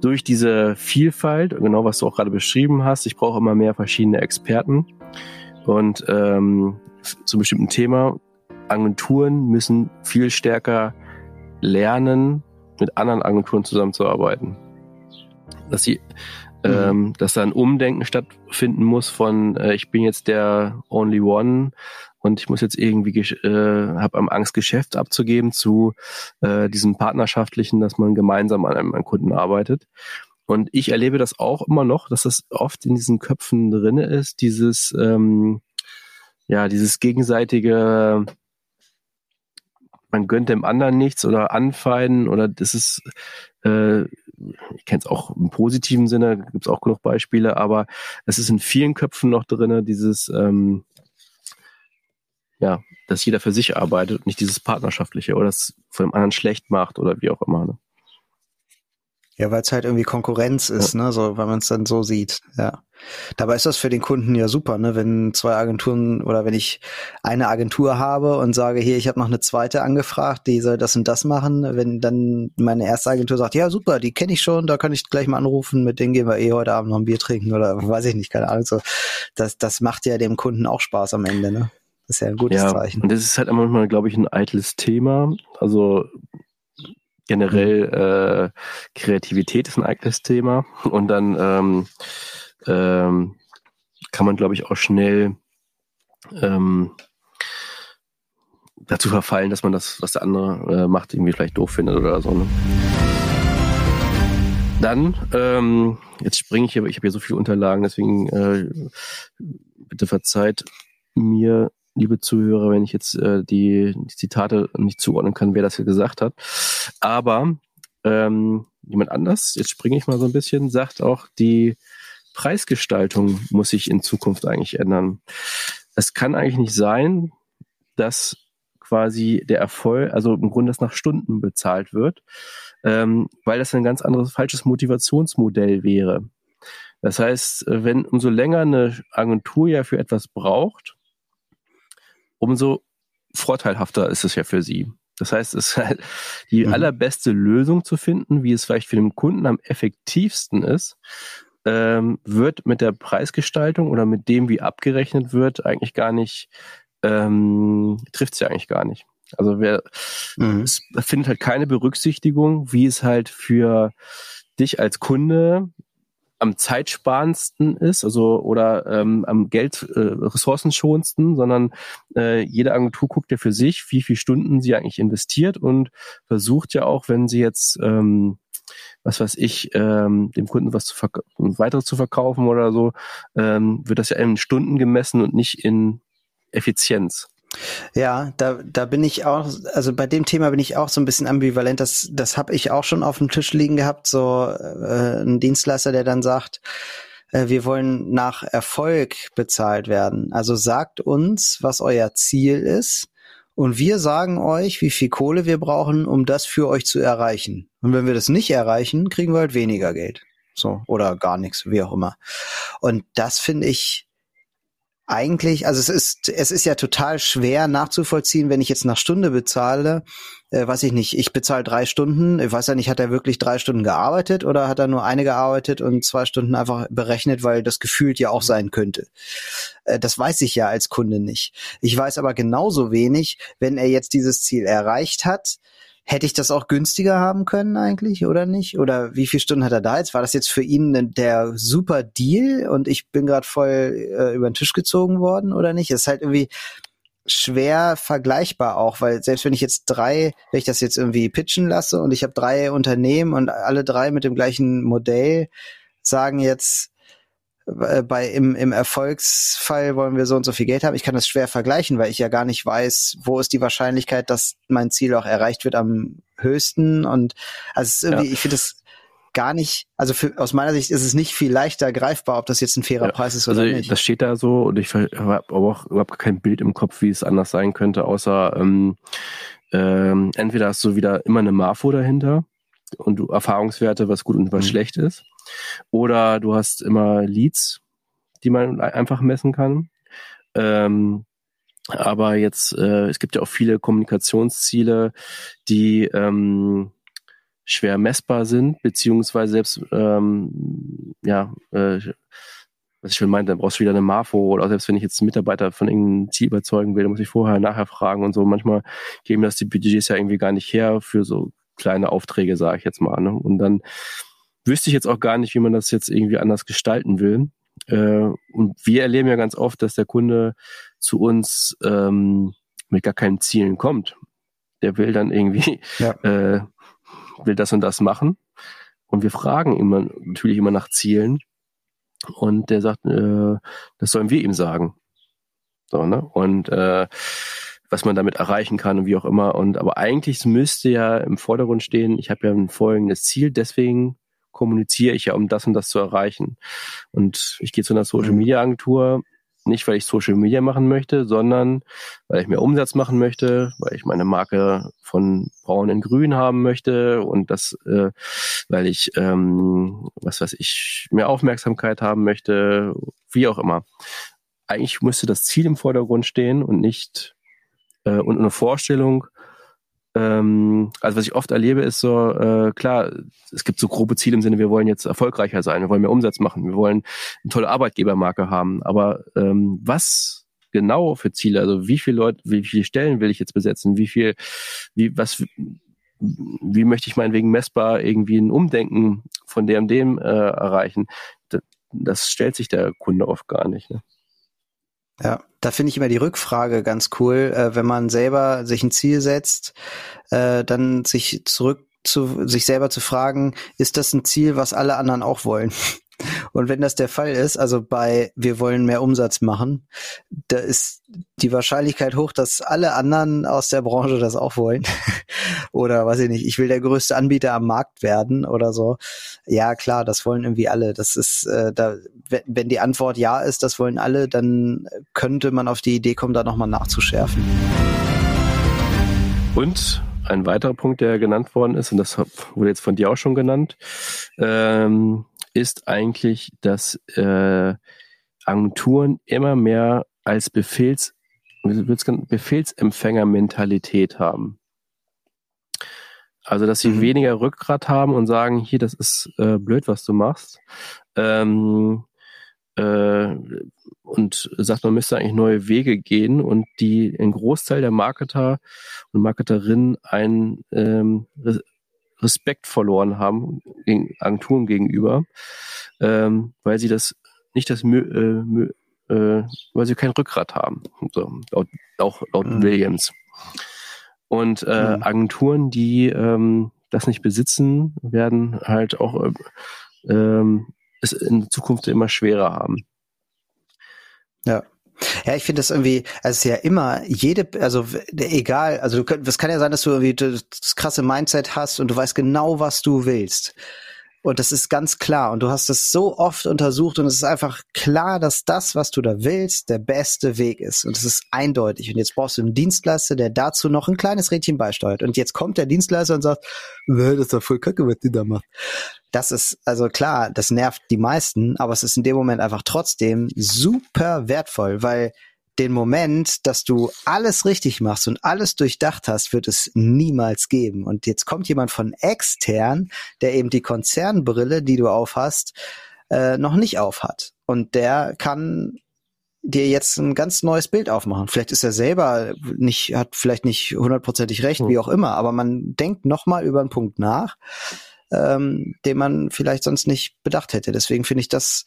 durch diese Vielfalt, genau was du auch gerade beschrieben hast, ich brauche immer mehr verschiedene Experten. Und ähm, zu bestimmten Thema. Agenturen müssen viel stärker lernen, mit anderen Agenturen zusammenzuarbeiten. Dass sie, mhm. ähm, dass da ein Umdenken stattfinden muss von äh, ich bin jetzt der Only One und ich muss jetzt irgendwie äh, habe am Angst Geschäft abzugeben zu äh, diesem partnerschaftlichen, dass man gemeinsam an einem, einem Kunden arbeitet. Und ich erlebe das auch immer noch, dass das oft in diesen Köpfen drinne ist, dieses ähm, ja, dieses gegenseitige, man gönnt dem anderen nichts oder anfeinden oder das ist, äh, ich kenne es auch im positiven Sinne, gibt es auch genug Beispiele, aber es ist in vielen Köpfen noch drinne, dieses, ähm, ja, dass jeder für sich arbeitet und nicht dieses Partnerschaftliche oder das von dem anderen schlecht macht oder wie auch immer. Ne? Ja, weil es halt irgendwie Konkurrenz ist, ja. ne, so, weil man es dann so sieht, ja. Dabei ist das für den Kunden ja super, ne, wenn zwei Agenturen oder wenn ich eine Agentur habe und sage, hier, ich habe noch eine zweite angefragt, die soll das und das machen, wenn dann meine erste Agentur sagt, ja, super, die kenne ich schon, da kann ich gleich mal anrufen, mit denen gehen wir eh heute Abend noch ein Bier trinken oder weiß ich nicht, keine Ahnung, so. Das, das macht ja dem Kunden auch Spaß am Ende, ne. Das ist ja ein gutes ja, Zeichen. Und das ist halt manchmal, glaube ich, ein eitles Thema. Also generell mhm. äh, Kreativität ist ein eigenes Thema und dann ähm, ähm, kann man, glaube ich, auch schnell ähm, dazu verfallen, dass man das, was der andere äh, macht, irgendwie vielleicht doof findet oder so. Ne? Dann, ähm, jetzt springe ich hier, ich habe hier so viele Unterlagen, deswegen äh, bitte verzeiht mir liebe Zuhörer, wenn ich jetzt äh, die, die Zitate nicht zuordnen kann, wer das hier gesagt hat. Aber ähm, jemand anders, jetzt springe ich mal so ein bisschen, sagt auch, die Preisgestaltung muss sich in Zukunft eigentlich ändern. Es kann eigentlich nicht sein, dass quasi der Erfolg, also im Grunde das nach Stunden bezahlt wird, ähm, weil das ein ganz anderes falsches Motivationsmodell wäre. Das heißt, wenn umso länger eine Agentur ja für etwas braucht, umso vorteilhafter ist es ja für sie. Das heißt, es ist halt die mhm. allerbeste Lösung zu finden, wie es vielleicht für den Kunden am effektivsten ist, ähm, wird mit der Preisgestaltung oder mit dem, wie abgerechnet wird, eigentlich gar nicht, ähm, trifft es ja eigentlich gar nicht. Also wer, mhm. es findet halt keine Berücksichtigung, wie es halt für dich als Kunde am zeitsparendsten ist, also oder ähm, am Geld äh, ressourcenschonendsten, sondern äh, jede Agentur guckt ja für sich, wie viele Stunden sie eigentlich investiert und versucht ja auch, wenn sie jetzt ähm, was weiß ich, ähm, dem Kunden was zu weiteres zu verkaufen oder so, ähm, wird das ja in Stunden gemessen und nicht in Effizienz. Ja, da, da bin ich auch, also bei dem Thema bin ich auch so ein bisschen ambivalent. Das, das habe ich auch schon auf dem Tisch liegen gehabt, so äh, ein Dienstleister, der dann sagt, äh, wir wollen nach Erfolg bezahlt werden. Also sagt uns, was euer Ziel ist. Und wir sagen euch, wie viel Kohle wir brauchen, um das für euch zu erreichen. Und wenn wir das nicht erreichen, kriegen wir halt weniger Geld. So, oder gar nichts, wie auch immer. Und das finde ich eigentlich, also es ist, es ist ja total schwer nachzuvollziehen, wenn ich jetzt nach Stunde bezahle, äh, weiß ich nicht, ich bezahle drei Stunden, ich weiß ja nicht, hat er wirklich drei Stunden gearbeitet oder hat er nur eine gearbeitet und zwei Stunden einfach berechnet, weil das gefühlt ja auch sein könnte. Äh, das weiß ich ja als Kunde nicht. Ich weiß aber genauso wenig, wenn er jetzt dieses Ziel erreicht hat, Hätte ich das auch günstiger haben können eigentlich oder nicht? Oder wie viele Stunden hat er da jetzt? War das jetzt für ihn der super Deal und ich bin gerade voll äh, über den Tisch gezogen worden oder nicht? Das ist halt irgendwie schwer vergleichbar auch, weil selbst wenn ich jetzt drei, wenn ich das jetzt irgendwie pitchen lasse und ich habe drei Unternehmen und alle drei mit dem gleichen Modell sagen jetzt, bei im, im Erfolgsfall wollen wir so und so viel Geld haben. Ich kann das schwer vergleichen, weil ich ja gar nicht weiß, wo ist die Wahrscheinlichkeit, dass mein Ziel auch erreicht wird am höchsten. Und also irgendwie, ja. ich finde das gar nicht, also für, aus meiner Sicht ist es nicht viel leichter greifbar, ob das jetzt ein fairer ja, Preis ist oder also nicht. Das steht da so und ich habe auch überhaupt kein Bild im Kopf, wie es anders sein könnte, außer ähm, ähm, entweder hast du wieder immer eine Marfo dahinter und du Erfahrungswerte, was gut und was mhm. schlecht ist. Oder du hast immer Leads, die man einfach messen kann. Ähm, aber jetzt, äh, es gibt ja auch viele Kommunikationsziele, die ähm, schwer messbar sind, beziehungsweise selbst, ähm, ja, äh, was ich schon meinte, dann brauchst du wieder eine Marfo oder selbst wenn ich jetzt einen Mitarbeiter von irgendeinem Ziel überzeugen will, dann muss ich vorher, nachher fragen und so. Manchmal geben das die Budgets ja irgendwie gar nicht her für so kleine Aufträge, sage ich jetzt mal. Ne? Und dann wüsste ich jetzt auch gar nicht, wie man das jetzt irgendwie anders gestalten will. Äh, und wir erleben ja ganz oft, dass der Kunde zu uns ähm, mit gar keinen Zielen kommt. Der will dann irgendwie, ja. äh, will das und das machen. Und wir fragen immer natürlich immer nach Zielen. Und der sagt, äh, das sollen wir ihm sagen. So, ne? Und äh, was man damit erreichen kann und wie auch immer. Und aber eigentlich müsste ja im Vordergrund stehen, ich habe ja ein folgendes Ziel, deswegen kommuniziere ich ja, um das und das zu erreichen. Und ich gehe zu einer Social Media Agentur, nicht weil ich Social Media machen möchte, sondern weil ich mehr Umsatz machen möchte, weil ich meine Marke von Braun in Grün haben möchte und das, äh, weil ich, ähm, was weiß ich, mehr Aufmerksamkeit haben möchte, wie auch immer. Eigentlich müsste das Ziel im Vordergrund stehen und nicht äh, und eine Vorstellung, ähm, also was ich oft erlebe, ist so, äh, klar, es gibt so grobe Ziele im Sinne, wir wollen jetzt erfolgreicher sein, wir wollen mehr Umsatz machen, wir wollen eine tolle Arbeitgebermarke haben. Aber ähm, was genau für Ziele, also wie viele Leute, wie viele Stellen will ich jetzt besetzen, wie viel, wie, was, wie möchte ich meinetwegen messbar irgendwie ein Umdenken von dem dem äh, erreichen? Das, das stellt sich der Kunde oft gar nicht. Ne? Ja, da finde ich immer die Rückfrage ganz cool, äh, wenn man selber sich ein Ziel setzt, äh, dann sich zurück zu sich selber zu fragen, ist das ein Ziel, was alle anderen auch wollen? Und wenn das der Fall ist, also bei wir wollen mehr Umsatz machen, da ist die Wahrscheinlichkeit hoch, dass alle anderen aus der Branche das auch wollen. oder weiß ich nicht, ich will der größte Anbieter am Markt werden oder so. Ja, klar, das wollen irgendwie alle. Das ist, äh, da, wenn die Antwort ja ist, das wollen alle, dann könnte man auf die Idee kommen, da nochmal nachzuschärfen. Und ein weiterer Punkt, der genannt worden ist, und das wurde jetzt von dir auch schon genannt, ähm, ist eigentlich, dass äh, Agenturen immer mehr als Befehls, Befehlsempfänger-Mentalität haben. Also, dass sie mhm. weniger Rückgrat haben und sagen, hier, das ist äh, blöd, was du machst. Ähm, äh, und sagt, man müsste eigentlich neue Wege gehen und die ein Großteil der Marketer und Marketerinnen ein ähm, Respekt verloren haben gegen Agenturen gegenüber, ähm, weil sie das nicht das äh, äh, weil sie kein Rückgrat haben, so, laut, auch laut mhm. Williams. Und äh, mhm. Agenturen, die ähm, das nicht besitzen, werden halt auch äh, ähm, es in Zukunft immer schwerer haben. Ja. Ja, ich finde das irgendwie, also es ist ja immer jede, also egal, also es kann ja sein, dass du irgendwie das krasse Mindset hast und du weißt genau, was du willst. Und das ist ganz klar. Und du hast das so oft untersucht und es ist einfach klar, dass das, was du da willst, der beste Weg ist. Und es ist eindeutig. Und jetzt brauchst du einen Dienstleister, der dazu noch ein kleines Rädchen beisteuert. Und jetzt kommt der Dienstleister und sagt, das ist doch voll kacke, was die da macht. Das ist, also klar, das nervt die meisten, aber es ist in dem Moment einfach trotzdem super wertvoll, weil den Moment, dass du alles richtig machst und alles durchdacht hast, wird es niemals geben. Und jetzt kommt jemand von extern, der eben die Konzernbrille, die du aufhast, äh, noch nicht aufhat. Und der kann dir jetzt ein ganz neues Bild aufmachen. Vielleicht ist er selber nicht, hat vielleicht nicht hundertprozentig recht, wie hm. auch immer, aber man denkt nochmal über einen Punkt nach, ähm, den man vielleicht sonst nicht bedacht hätte. Deswegen finde ich das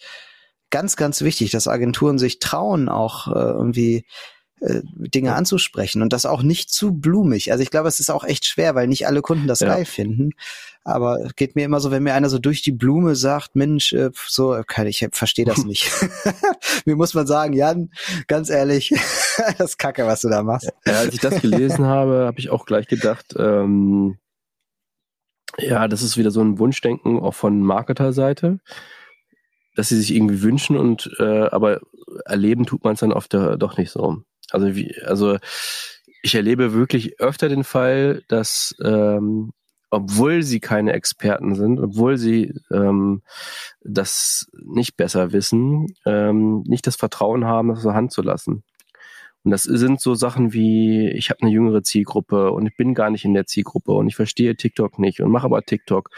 ganz, ganz wichtig, dass Agenturen sich trauen, auch äh, irgendwie äh, Dinge anzusprechen und das auch nicht zu blumig. Also ich glaube, es ist auch echt schwer, weil nicht alle Kunden das ja. geil finden. Aber geht mir immer so, wenn mir einer so durch die Blume sagt, Mensch, äh, so, okay, ich verstehe das nicht. mir muss man sagen, Jan, ganz ehrlich, das ist Kacke, was du da machst. Ja, als ich das gelesen habe, habe ich auch gleich gedacht, ähm, ja, das ist wieder so ein Wunschdenken auch von Marketerseite dass sie sich irgendwie wünschen und äh, aber erleben tut man es dann oft doch nicht so. Also wie, also ich erlebe wirklich öfter den Fall, dass ähm, obwohl sie keine Experten sind, obwohl sie ähm, das nicht besser wissen, ähm, nicht das Vertrauen haben, das zur Hand zu lassen. Und das sind so Sachen wie, ich habe eine jüngere Zielgruppe und ich bin gar nicht in der Zielgruppe und ich verstehe TikTok nicht und mache aber TikTok.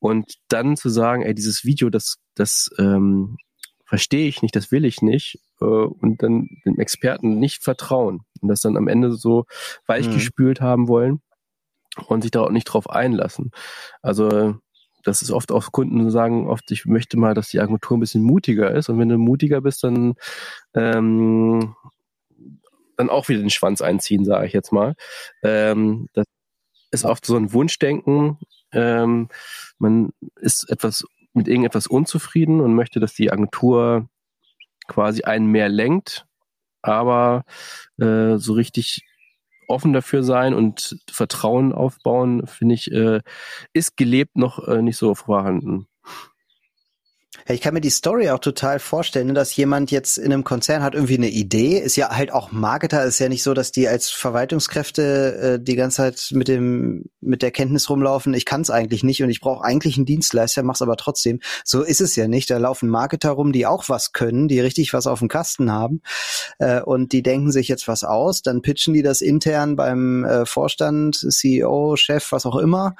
Und dann zu sagen, ey, dieses Video, das, das ähm, verstehe ich nicht, das will ich nicht, äh, und dann dem Experten nicht vertrauen und das dann am Ende so weichgespült mhm. haben wollen und sich da auch nicht drauf einlassen. Also das ist oft auch Kunden sagen oft, ich möchte mal, dass die Agentur ein bisschen mutiger ist. Und wenn du mutiger bist, dann ähm, dann auch wieder den Schwanz einziehen, sage ich jetzt mal. Ähm, das ist oft so ein Wunschdenken. Ähm, man ist etwas mit irgendetwas unzufrieden und möchte, dass die Agentur quasi einen mehr lenkt, aber äh, so richtig offen dafür sein und Vertrauen aufbauen, finde ich, äh, ist gelebt noch äh, nicht so vorhanden. Ich kann mir die Story auch total vorstellen, ne, dass jemand jetzt in einem Konzern hat irgendwie eine Idee, ist ja halt auch Marketer, ist ja nicht so, dass die als Verwaltungskräfte äh, die ganze Zeit mit dem mit der Kenntnis rumlaufen, ich kann es eigentlich nicht und ich brauche eigentlich einen Dienstleister, mach's aber trotzdem. So ist es ja nicht. Da laufen Marketer rum, die auch was können, die richtig was auf dem Kasten haben äh, und die denken sich jetzt was aus, dann pitchen die das intern beim äh, Vorstand, CEO, Chef, was auch immer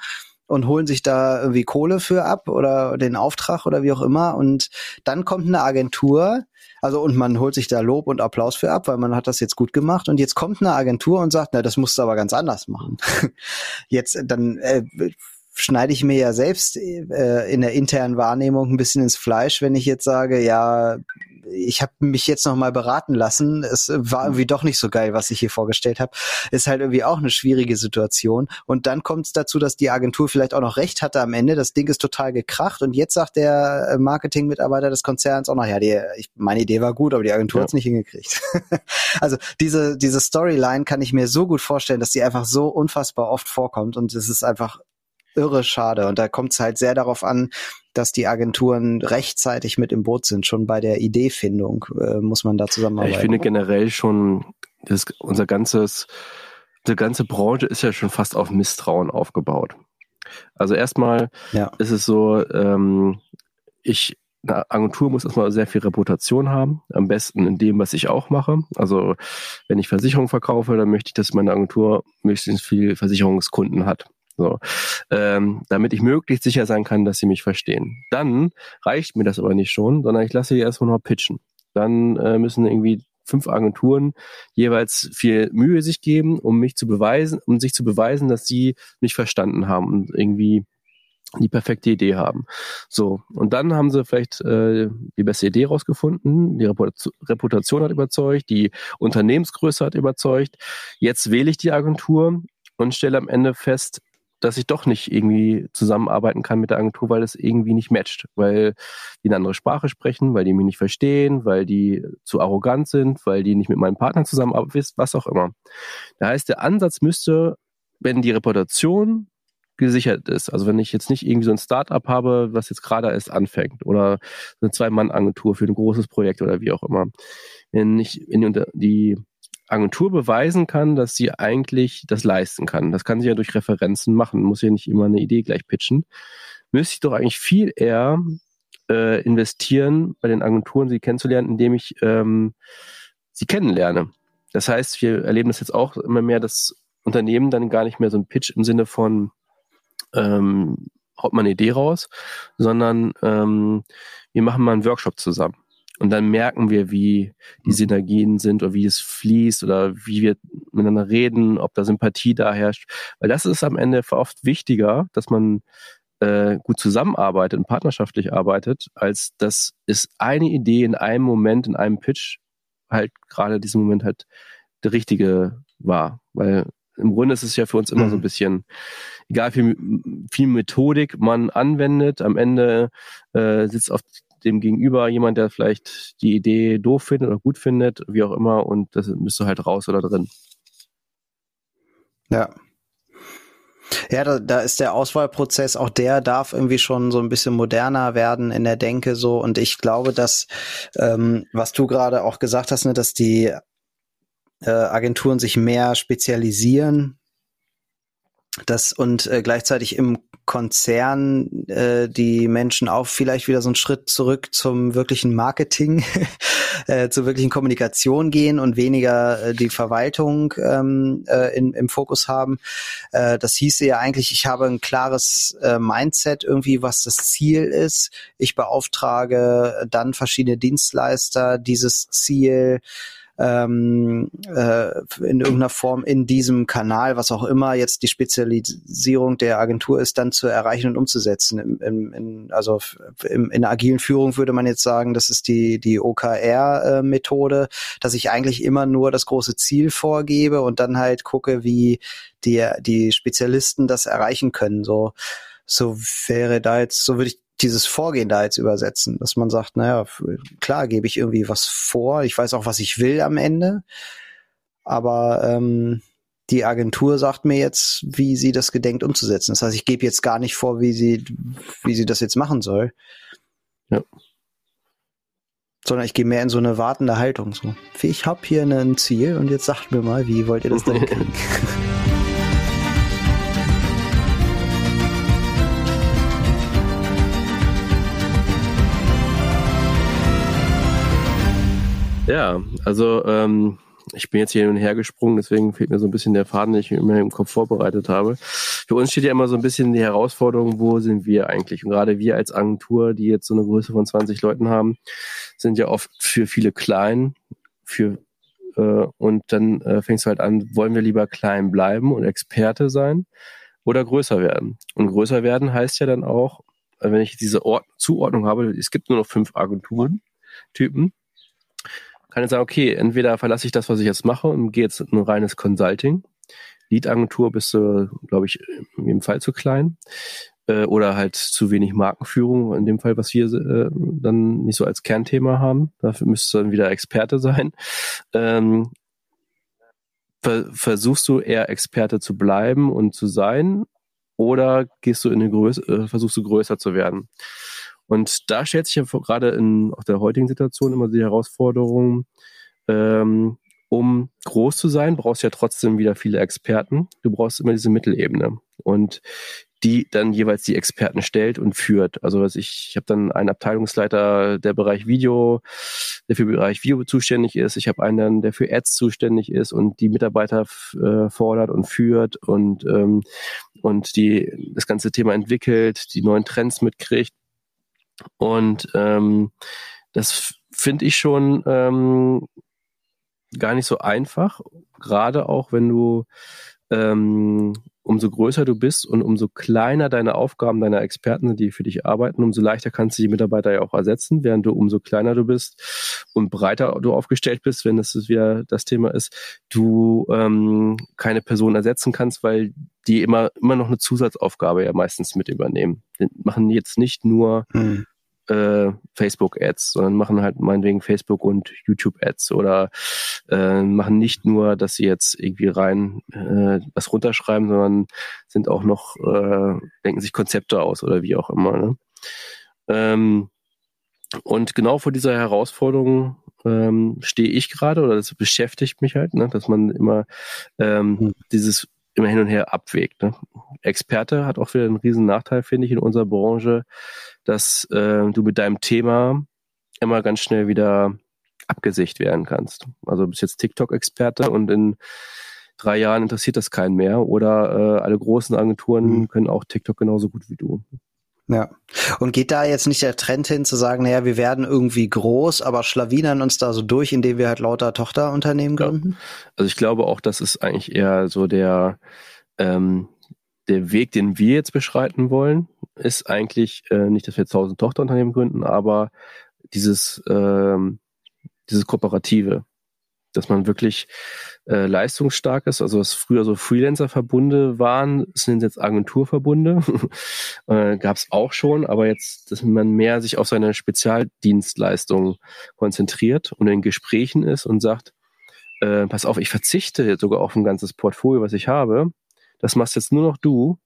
und holen sich da irgendwie Kohle für ab oder den Auftrag oder wie auch immer. Und dann kommt eine Agentur, also und man holt sich da Lob und Applaus für ab, weil man hat das jetzt gut gemacht. Und jetzt kommt eine Agentur und sagt, na, das musst du aber ganz anders machen. jetzt dann äh, schneide ich mir ja selbst äh, in der internen Wahrnehmung ein bisschen ins Fleisch, wenn ich jetzt sage, ja, ich habe mich jetzt noch mal beraten lassen. Es war irgendwie doch nicht so geil, was ich hier vorgestellt habe. Ist halt irgendwie auch eine schwierige Situation. Und dann kommt es dazu, dass die Agentur vielleicht auch noch recht hatte am Ende. Das Ding ist total gekracht. Und jetzt sagt der äh, Marketingmitarbeiter des Konzerns auch noch, ja, die, ich, meine Idee war gut, aber die Agentur ja. hat es nicht hingekriegt. also diese, diese Storyline kann ich mir so gut vorstellen, dass die einfach so unfassbar oft vorkommt. Und es ist einfach irre schade. Und da kommt es halt sehr darauf an, dass die Agenturen rechtzeitig mit im Boot sind. Schon bei der Ideefindung äh, muss man da zusammenarbeiten. Ich finde generell schon, das, unser ganzes, die ganze Branche ist ja schon fast auf Misstrauen aufgebaut. Also erstmal ja. ist es so, ähm, ich eine Agentur muss erstmal sehr viel Reputation haben, am besten in dem, was ich auch mache. Also wenn ich Versicherungen verkaufe, dann möchte ich, dass meine Agentur möglichst viel Versicherungskunden hat. So, ähm, damit ich möglichst sicher sein kann, dass sie mich verstehen. Dann reicht mir das aber nicht schon, sondern ich lasse sie erstmal noch pitchen. Dann äh, müssen irgendwie fünf Agenturen jeweils viel Mühe sich geben, um mich zu beweisen, um sich zu beweisen, dass sie mich verstanden haben und irgendwie die perfekte Idee haben. So, und dann haben sie vielleicht äh, die beste Idee rausgefunden, die Reputation hat überzeugt, die Unternehmensgröße hat überzeugt. Jetzt wähle ich die Agentur und stelle am Ende fest, dass ich doch nicht irgendwie zusammenarbeiten kann mit der Agentur, weil es irgendwie nicht matcht, weil die eine andere Sprache sprechen, weil die mich nicht verstehen, weil die zu arrogant sind, weil die nicht mit meinem Partner zusammenarbeiten, was auch immer. Da heißt, der Ansatz müsste, wenn die Reputation gesichert ist, also wenn ich jetzt nicht irgendwie so ein Startup habe, was jetzt gerade erst anfängt oder eine Zwei-Mann-Agentur für ein großes Projekt oder wie auch immer, wenn ich die, die Agentur beweisen kann, dass sie eigentlich das leisten kann. Das kann sie ja durch Referenzen machen, muss ja nicht immer eine Idee gleich pitchen. Müsste ich doch eigentlich viel eher äh, investieren, bei den Agenturen sie kennenzulernen, indem ich ähm, sie kennenlerne. Das heißt, wir erleben das jetzt auch immer mehr, dass Unternehmen dann gar nicht mehr so ein Pitch im Sinne von ähm, haut man eine Idee raus, sondern ähm, wir machen mal einen Workshop zusammen. Und dann merken wir, wie die Synergien sind oder wie es fließt oder wie wir miteinander reden, ob da Sympathie da herrscht. Weil das ist am Ende oft wichtiger, dass man äh, gut zusammenarbeitet und partnerschaftlich arbeitet, als dass es eine Idee in einem Moment, in einem Pitch halt gerade diesem Moment halt der richtige war. Weil im Grunde ist es ja für uns immer so ein mhm. bisschen, egal wie viel Methodik man anwendet, am Ende äh, sitzt auf dem Gegenüber jemand, der vielleicht die Idee doof findet oder gut findet, wie auch immer, und das müsste halt raus oder drin. Ja. Ja, da, da ist der Auswahlprozess auch der darf irgendwie schon so ein bisschen moderner werden in der Denke so und ich glaube, dass ähm, was du gerade auch gesagt hast, ne, dass die äh, Agenturen sich mehr spezialisieren das und äh, gleichzeitig im Konzern äh, die Menschen auch vielleicht wieder so einen Schritt zurück zum wirklichen Marketing, äh, zur wirklichen Kommunikation gehen und weniger äh, die Verwaltung ähm, äh, in, im Fokus haben. Äh, das hieße ja eigentlich, ich habe ein klares äh, Mindset irgendwie, was das Ziel ist. Ich beauftrage dann verschiedene Dienstleister, dieses Ziel ähm, äh, in irgendeiner Form in diesem Kanal, was auch immer jetzt die Spezialisierung der Agentur ist, dann zu erreichen und umzusetzen. In, in, in, also in, in der agilen Führung würde man jetzt sagen, das ist die, die OKR-Methode, äh, dass ich eigentlich immer nur das große Ziel vorgebe und dann halt gucke, wie die, die Spezialisten das erreichen können. So, so wäre da jetzt, so würde ich dieses Vorgehen da jetzt übersetzen, dass man sagt, naja, klar gebe ich irgendwie was vor, ich weiß auch, was ich will am Ende, aber ähm, die Agentur sagt mir jetzt, wie sie das gedenkt umzusetzen. Das heißt, ich gebe jetzt gar nicht vor, wie sie, wie sie das jetzt machen soll. Ja. Sondern ich gehe mehr in so eine wartende Haltung. So, ich habe hier ein Ziel und jetzt sagt mir mal, wie wollt ihr das denn kriegen? Ja, also ähm, ich bin jetzt hier hin und her gesprungen, deswegen fehlt mir so ein bisschen der Faden, den ich mir im Kopf vorbereitet habe. Für uns steht ja immer so ein bisschen die Herausforderung, wo sind wir eigentlich? Und gerade wir als Agentur, die jetzt so eine Größe von 20 Leuten haben, sind ja oft für viele klein, für äh, und dann äh, fängst du halt an, wollen wir lieber klein bleiben und Experte sein oder größer werden? Und größer werden heißt ja dann auch, wenn ich diese Ort Zuordnung habe, es gibt nur noch fünf Agenturen, Typen, kann ich sagen, okay, entweder verlasse ich das, was ich jetzt mache und gehe jetzt ein reines Consulting. Lead-Agentur bist du, glaube ich, in jedem Fall zu klein. Äh, oder halt zu wenig Markenführung, in dem Fall, was wir äh, dann nicht so als Kernthema haben. Dafür müsstest du dann wieder Experte sein. Ähm, ver versuchst du eher Experte zu bleiben und zu sein oder gehst du in eine Größe, äh, versuchst du größer zu werden? Und da stellt sich ja gerade in auch der heutigen Situation immer die Herausforderung, ähm, um groß zu sein, brauchst du ja trotzdem wieder viele Experten. Du brauchst immer diese Mittelebene und die dann jeweils die Experten stellt und führt. Also was ich, ich habe dann einen Abteilungsleiter, der Bereich Video, der für Bereich Video zuständig ist. Ich habe einen, der für Ads zuständig ist und die Mitarbeiter äh, fordert und führt und ähm, und die das ganze Thema entwickelt, die neuen Trends mitkriegt. Und ähm, das finde ich schon ähm, gar nicht so einfach, gerade auch wenn du ähm, umso größer du bist und umso kleiner deine Aufgaben deiner Experten sind, die für dich arbeiten, umso leichter kannst du die Mitarbeiter ja auch ersetzen, während du umso kleiner du bist und breiter du aufgestellt bist, wenn das wieder das Thema ist, du ähm, keine Person ersetzen kannst, weil die immer immer noch eine Zusatzaufgabe ja meistens mit übernehmen. Die machen jetzt nicht nur hm äh, Facebook-Ads, sondern machen halt meinetwegen Facebook- und YouTube-Ads oder äh, machen nicht nur, dass sie jetzt irgendwie rein äh, was runterschreiben, sondern sind auch noch, äh, denken sich Konzepte aus oder wie auch immer. Ne? Ähm, und genau vor dieser Herausforderung ähm, stehe ich gerade oder das beschäftigt mich halt, ne, dass man immer ähm, hm. dieses immer hin und her abwägt. Ne? Experte hat auch wieder einen riesen Nachteil, finde ich, in unserer Branche, dass äh, du mit deinem Thema immer ganz schnell wieder abgesicht werden kannst. Also du bist jetzt TikTok-Experte und in drei Jahren interessiert das keinen mehr oder äh, alle großen Agenturen mhm. können auch TikTok genauso gut wie du. Ja. Und geht da jetzt nicht der Trend hin zu sagen, naja, wir werden irgendwie groß, aber schlawinern uns da so durch, indem wir halt lauter Tochterunternehmen gründen? Ja. Also ich glaube auch, das ist eigentlich eher so der, ähm, der Weg, den wir jetzt beschreiten wollen, ist eigentlich äh, nicht, dass wir tausend Tochterunternehmen gründen, aber dieses, ähm, dieses Kooperative dass man wirklich äh, leistungsstark ist. Also was früher so Freelancer-Verbunde waren, sind jetzt Agenturverbunde. äh, Gab es auch schon, aber jetzt, dass man mehr sich auf seine Spezialdienstleistung konzentriert und in Gesprächen ist und sagt, äh, pass auf, ich verzichte jetzt sogar auf ein ganzes Portfolio, was ich habe. Das machst jetzt nur noch du.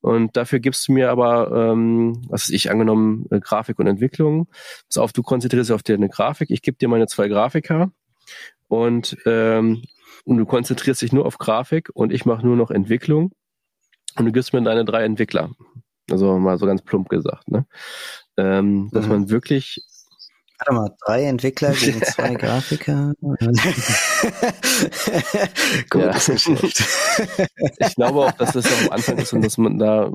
Und dafür gibst du mir aber, ähm, was ist ich, angenommen, äh, Grafik und Entwicklung. Pass auf, du konzentrierst dich auf deine Grafik. Ich gebe dir meine zwei Grafiker und, ähm, und du konzentrierst dich nur auf Grafik und ich mache nur noch Entwicklung und du gibst mir deine drei Entwickler. Also mal so ganz plump gesagt, ne? Ähm, dass mhm. man wirklich Warte mal, drei Entwickler gegen zwei Grafiker. Gut, ja. ich glaube auch, dass das am Anfang ist und dass man da,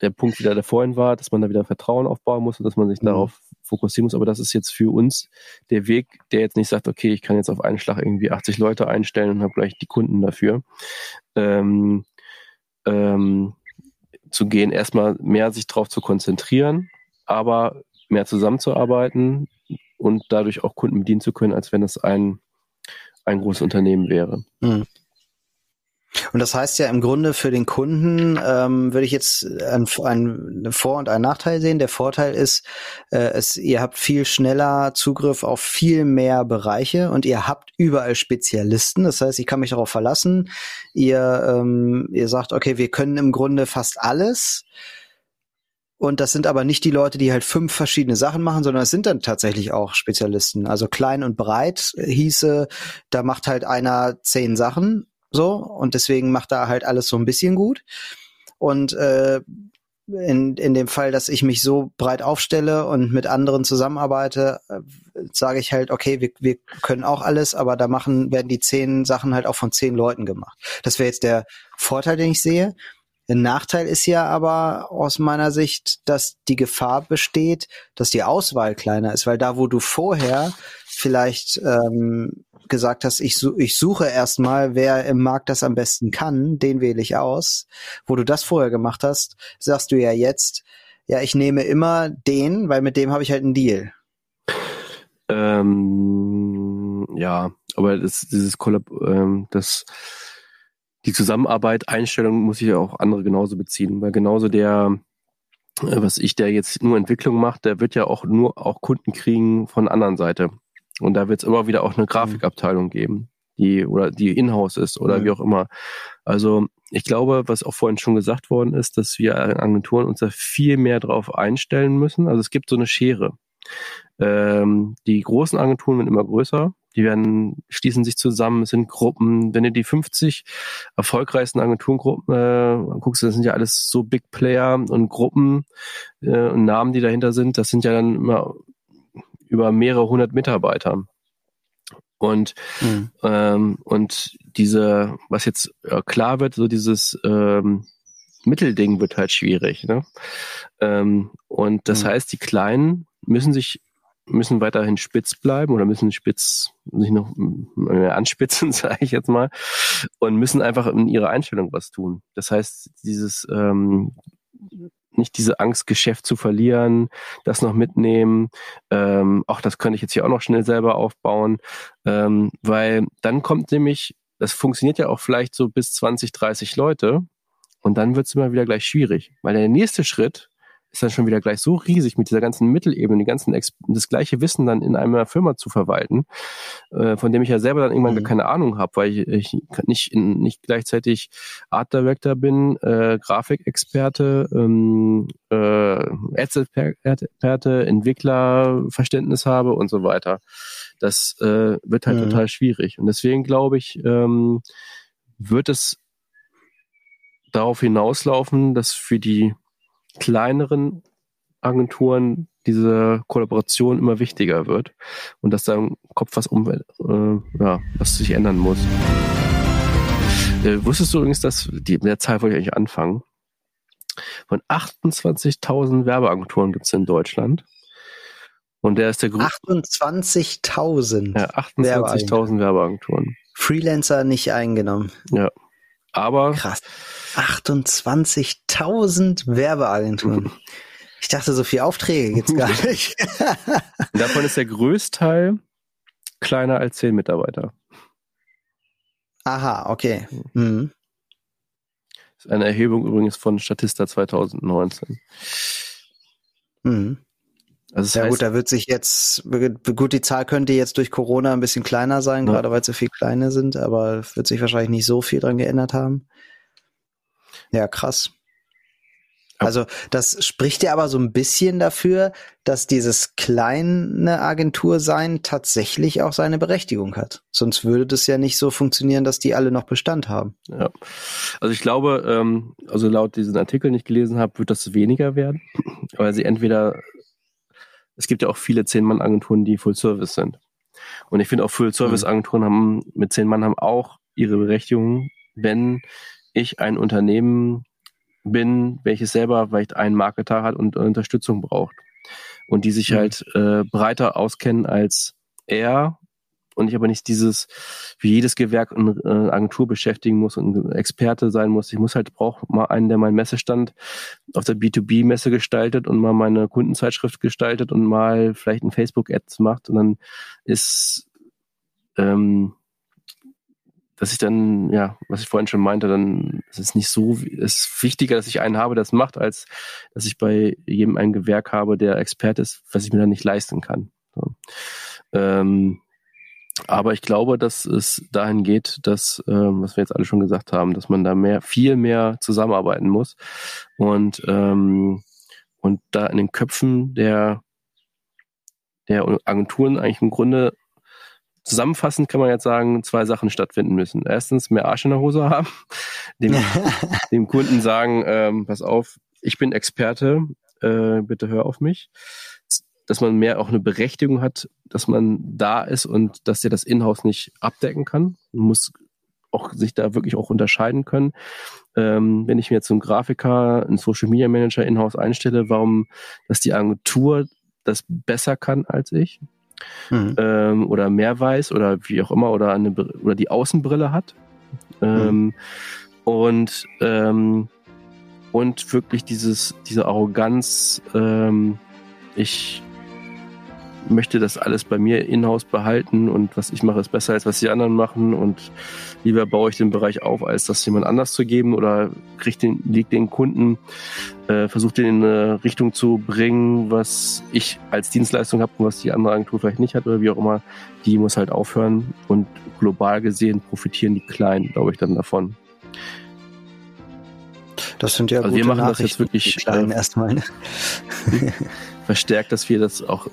der Punkt wieder der vorhin war, dass man da wieder Vertrauen aufbauen muss und dass man sich mhm. darauf fokussieren muss. Aber das ist jetzt für uns der Weg, der jetzt nicht sagt, okay, ich kann jetzt auf einen Schlag irgendwie 80 Leute einstellen und habe gleich die Kunden dafür. Ähm, ähm, zu gehen, erstmal mehr sich darauf zu konzentrieren, aber mehr zusammenzuarbeiten und dadurch auch Kunden bedienen zu können, als wenn es ein, ein großes Unternehmen wäre. Mhm. Und das heißt ja im Grunde für den Kunden ähm, würde ich jetzt ein, ein Vor- und einen Nachteil sehen. Der Vorteil ist, äh, es, ihr habt viel schneller Zugriff auf viel mehr Bereiche und ihr habt überall Spezialisten. Das heißt, ich kann mich darauf verlassen. Ihr, ähm, ihr sagt, okay, wir können im Grunde fast alles. Und das sind aber nicht die Leute, die halt fünf verschiedene Sachen machen, sondern es sind dann tatsächlich auch Spezialisten. Also klein und breit hieße, da macht halt einer zehn Sachen so und deswegen macht er halt alles so ein bisschen gut. Und äh, in, in dem Fall, dass ich mich so breit aufstelle und mit anderen zusammenarbeite, äh, sage ich halt, okay, wir, wir können auch alles, aber da machen, werden die zehn Sachen halt auch von zehn Leuten gemacht. Das wäre jetzt der Vorteil, den ich sehe. Der Nachteil ist ja aber aus meiner Sicht, dass die Gefahr besteht, dass die Auswahl kleiner ist, weil da, wo du vorher vielleicht ähm, gesagt hast, ich, ich suche erstmal, wer im Markt das am besten kann, den wähle ich aus. Wo du das vorher gemacht hast, sagst du ja jetzt, ja, ich nehme immer den, weil mit dem habe ich halt einen Deal. Ähm, ja, aber das, dieses Kollab, ähm, das die Zusammenarbeit, Einstellung muss ich ja auch andere genauso beziehen, weil genauso der, äh, was ich, der jetzt nur Entwicklung macht, der wird ja auch nur auch Kunden kriegen von der anderen Seite. Und da wird es immer wieder auch eine Grafikabteilung geben, die oder die in-house ist oder mhm. wie auch immer. Also ich glaube, was auch vorhin schon gesagt worden ist, dass wir Agenturen uns da viel mehr drauf einstellen müssen. Also es gibt so eine Schere. Ähm, die großen Agenturen werden immer größer, die werden, schließen sich zusammen, es sind Gruppen. Wenn du die 50 erfolgreichsten Agenturengruppen äh, guckst, das sind ja alles so Big Player und Gruppen äh, und Namen, die dahinter sind, das sind ja dann immer über mehrere hundert Mitarbeiter. Und, mhm. ähm, und diese, was jetzt äh, klar wird, so dieses ähm, Mittelding wird halt schwierig. Ne? Ähm, und das mhm. heißt, die Kleinen müssen sich müssen weiterhin spitz bleiben oder müssen spitz sich noch äh, anspitzen, sage ich jetzt mal, und müssen einfach in ihrer Einstellung was tun. Das heißt, dieses ähm, nicht diese Angst, Geschäft zu verlieren, das noch mitnehmen. Ähm, auch das könnte ich jetzt hier auch noch schnell selber aufbauen, ähm, weil dann kommt nämlich, das funktioniert ja auch vielleicht so bis 20, 30 Leute und dann wird es immer wieder gleich schwierig, weil der nächste Schritt ist dann schon wieder gleich so riesig mit dieser ganzen Mittelebene, die ganzen Ex das gleiche Wissen dann in einer Firma zu verwalten, äh, von dem ich ja selber dann irgendwann mhm. gar keine Ahnung habe, weil ich, ich nicht in, nicht gleichzeitig Art Director bin, äh, Grafikexperte, ähm, äh, Ads-Experte, Entwickler, Verständnis habe und so weiter. Das äh, wird halt mhm. total schwierig. Und deswegen glaube ich, ähm, wird es darauf hinauslaufen, dass für die kleineren Agenturen diese Kollaboration immer wichtiger wird und dass da im Kopf was um, äh, ja, was sich ändern muss. Äh, wusstest du übrigens, dass die, mit der Zahl wollte ich eigentlich anfangen? Von 28.000 Werbeagenturen gibt es in Deutschland. Und der ist der größte. 28.000. Ja, 28.000 Werbeagenturen. Freelancer nicht eingenommen. Ja. Aber. Krass. 28.000 Werbeagenturen. Ich dachte, so viele Aufträge gibt's gar nicht. Davon ist der Größteil kleiner als zehn Mitarbeiter. Aha, okay. Mhm. Das ist eine Erhebung übrigens von Statista 2019. Mhm. Also ja heißt, gut, da wird sich jetzt, gut, die Zahl könnte jetzt durch Corona ein bisschen kleiner sein, ja. gerade weil so viel kleine sind, aber wird sich wahrscheinlich nicht so viel dran geändert haben. Ja, krass. Also das spricht ja aber so ein bisschen dafür, dass dieses kleine Agentur sein tatsächlich auch seine Berechtigung hat. Sonst würde das ja nicht so funktionieren, dass die alle noch Bestand haben. Ja, also ich glaube, ähm, also laut diesen Artikel, den ich gelesen habe, wird das weniger werden, weil sie entweder, es gibt ja auch viele Zehn-Mann-Agenturen, die Full-Service sind. Und ich finde auch Full-Service-Agenturen haben mit zehn Mann haben auch ihre Berechtigung, wenn ich ein Unternehmen bin, welches selber vielleicht einen Marketer hat und Unterstützung braucht. Und die sich mhm. halt äh, breiter auskennen als er und ich aber nicht dieses, wie jedes Gewerk eine äh, Agentur beschäftigen muss und Experte sein muss. Ich muss halt, brauche mal einen, der meinen Messestand auf der B2B-Messe gestaltet und mal meine Kundenzeitschrift gestaltet und mal vielleicht ein Facebook-Ads macht und dann ist ähm, dass ich dann, ja, was ich vorhin schon meinte, dann ist es nicht so, es ist wichtiger, dass ich einen habe, der das macht, als dass ich bei jedem ein Gewerk habe, der Experte ist, was ich mir dann nicht leisten kann. So. Ähm, aber ich glaube, dass es dahin geht, dass, ähm, was wir jetzt alle schon gesagt haben, dass man da mehr, viel mehr zusammenarbeiten muss und ähm, und da in den Köpfen der der Agenturen eigentlich im Grunde zusammenfassend kann man jetzt sagen, zwei Sachen stattfinden müssen. Erstens mehr Arsch in der Hose haben, dem, dem Kunden sagen, ähm, pass auf, ich bin Experte, äh, bitte hör auf mich. Dass man mehr auch eine Berechtigung hat, dass man da ist und dass der das Inhouse nicht abdecken kann. Man muss auch sich da wirklich auch unterscheiden können. Ähm, wenn ich mir jetzt einen Grafiker, einen Social Media Manager in-house einstelle, warum, dass die Agentur das besser kann als ich, mhm. ähm, oder mehr weiß oder wie auch immer oder eine oder die Außenbrille hat. Ähm, mhm. Und ähm, und wirklich dieses diese Arroganz. Ähm, ich möchte das alles bei mir in-house behalten und was ich mache ist besser als was die anderen machen und lieber baue ich den Bereich auf, als das jemand anders zu geben oder kriegt den, liegt den Kunden, äh, versucht den in eine Richtung zu bringen, was ich als Dienstleistung habe und was die andere Agentur vielleicht nicht hat oder wie auch immer, die muss halt aufhören und global gesehen profitieren die Kleinen, glaube ich, dann davon. Das sind ja also wir machen das jetzt wirklich äh, erstmal. Ne? verstärkt, dass wir das auch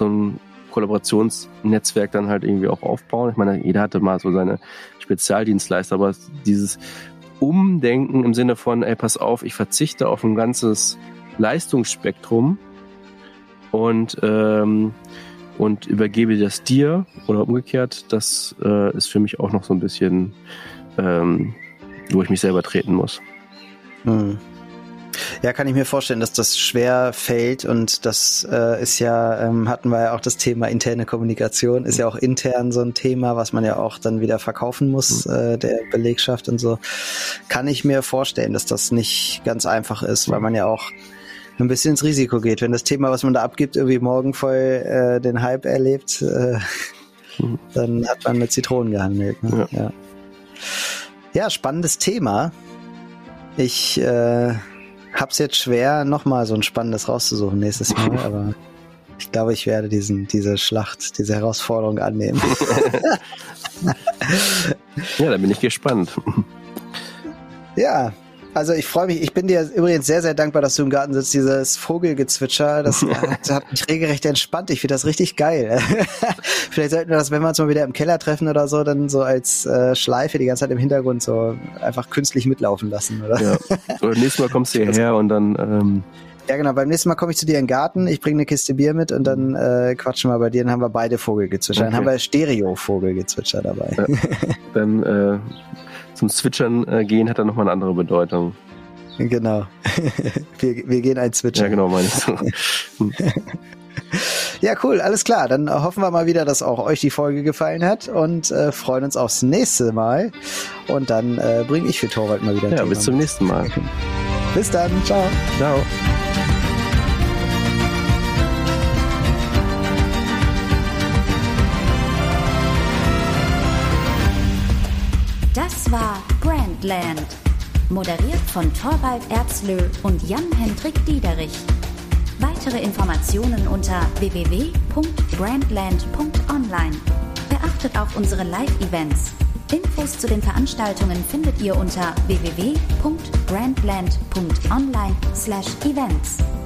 so ein Kollaborationsnetzwerk dann halt irgendwie auch aufbauen. Ich meine, jeder hatte mal so seine Spezialdienstleister, aber dieses Umdenken im Sinne von, ey, pass auf, ich verzichte auf ein ganzes Leistungsspektrum und, ähm, und übergebe das dir oder umgekehrt, das äh, ist für mich auch noch so ein bisschen, ähm, wo ich mich selber treten muss. Hm. Ja, kann ich mir vorstellen, dass das schwer fällt und das äh, ist ja, ähm, hatten wir ja auch das Thema interne Kommunikation, ist ja auch intern so ein Thema, was man ja auch dann wieder verkaufen muss, mhm. äh, der Belegschaft und so. Kann ich mir vorstellen, dass das nicht ganz einfach ist, weil man ja auch ein bisschen ins Risiko geht. Wenn das Thema, was man da abgibt, irgendwie morgen voll äh, den Hype erlebt, äh, mhm. dann hat man mit Zitronen gehandelt. Ne? Ja. ja. ja, spannendes Thema. Ich äh, hab's jetzt schwer, nochmal so ein spannendes rauszusuchen nächstes Mal, aber ich glaube, ich werde diesen, diese Schlacht, diese Herausforderung annehmen. ja, da bin ich gespannt. Ja, also ich freue mich, ich bin dir übrigens sehr, sehr dankbar, dass du im Garten sitzt. Dieses Vogelgezwitscher, das hat, hat mich regelrecht entspannt. Ich finde das richtig geil. Vielleicht sollten wir das, wenn wir uns mal wieder im Keller treffen oder so, dann so als äh, Schleife die ganze Zeit im Hintergrund so einfach künstlich mitlaufen lassen, oder? Ja. Oder nächstes Mal kommst du hierher und dann... Ähm ja, genau. Beim nächsten Mal komme ich zu dir in den Garten, ich bringe eine Kiste Bier mit und dann äh, quatschen wir bei dir. Dann haben wir beide Vogelgezwitscher. Okay. Dann haben wir Stereo-Vogelgezwitscher dabei. Ja. Dann äh, zum Switchern äh, gehen hat dann nochmal eine andere Bedeutung. Genau. wir, wir gehen ein Zwitschern. Ja, genau, meine ich so. ja, cool, alles klar. Dann hoffen wir mal wieder, dass auch euch die Folge gefallen hat und äh, freuen uns aufs nächste Mal. Und dann äh, bringe ich für Torwald mal wieder. Ja, bis zum nächsten Mal. bis dann. Ciao. Ciao. Brandland. Moderiert von Torwald Erzlö und Jan-Hendrik Diederich. Weitere Informationen unter www.brandland.online. Beachtet auch unsere Live-Events. Infos zu den Veranstaltungen findet ihr unter www.brandland.online/events.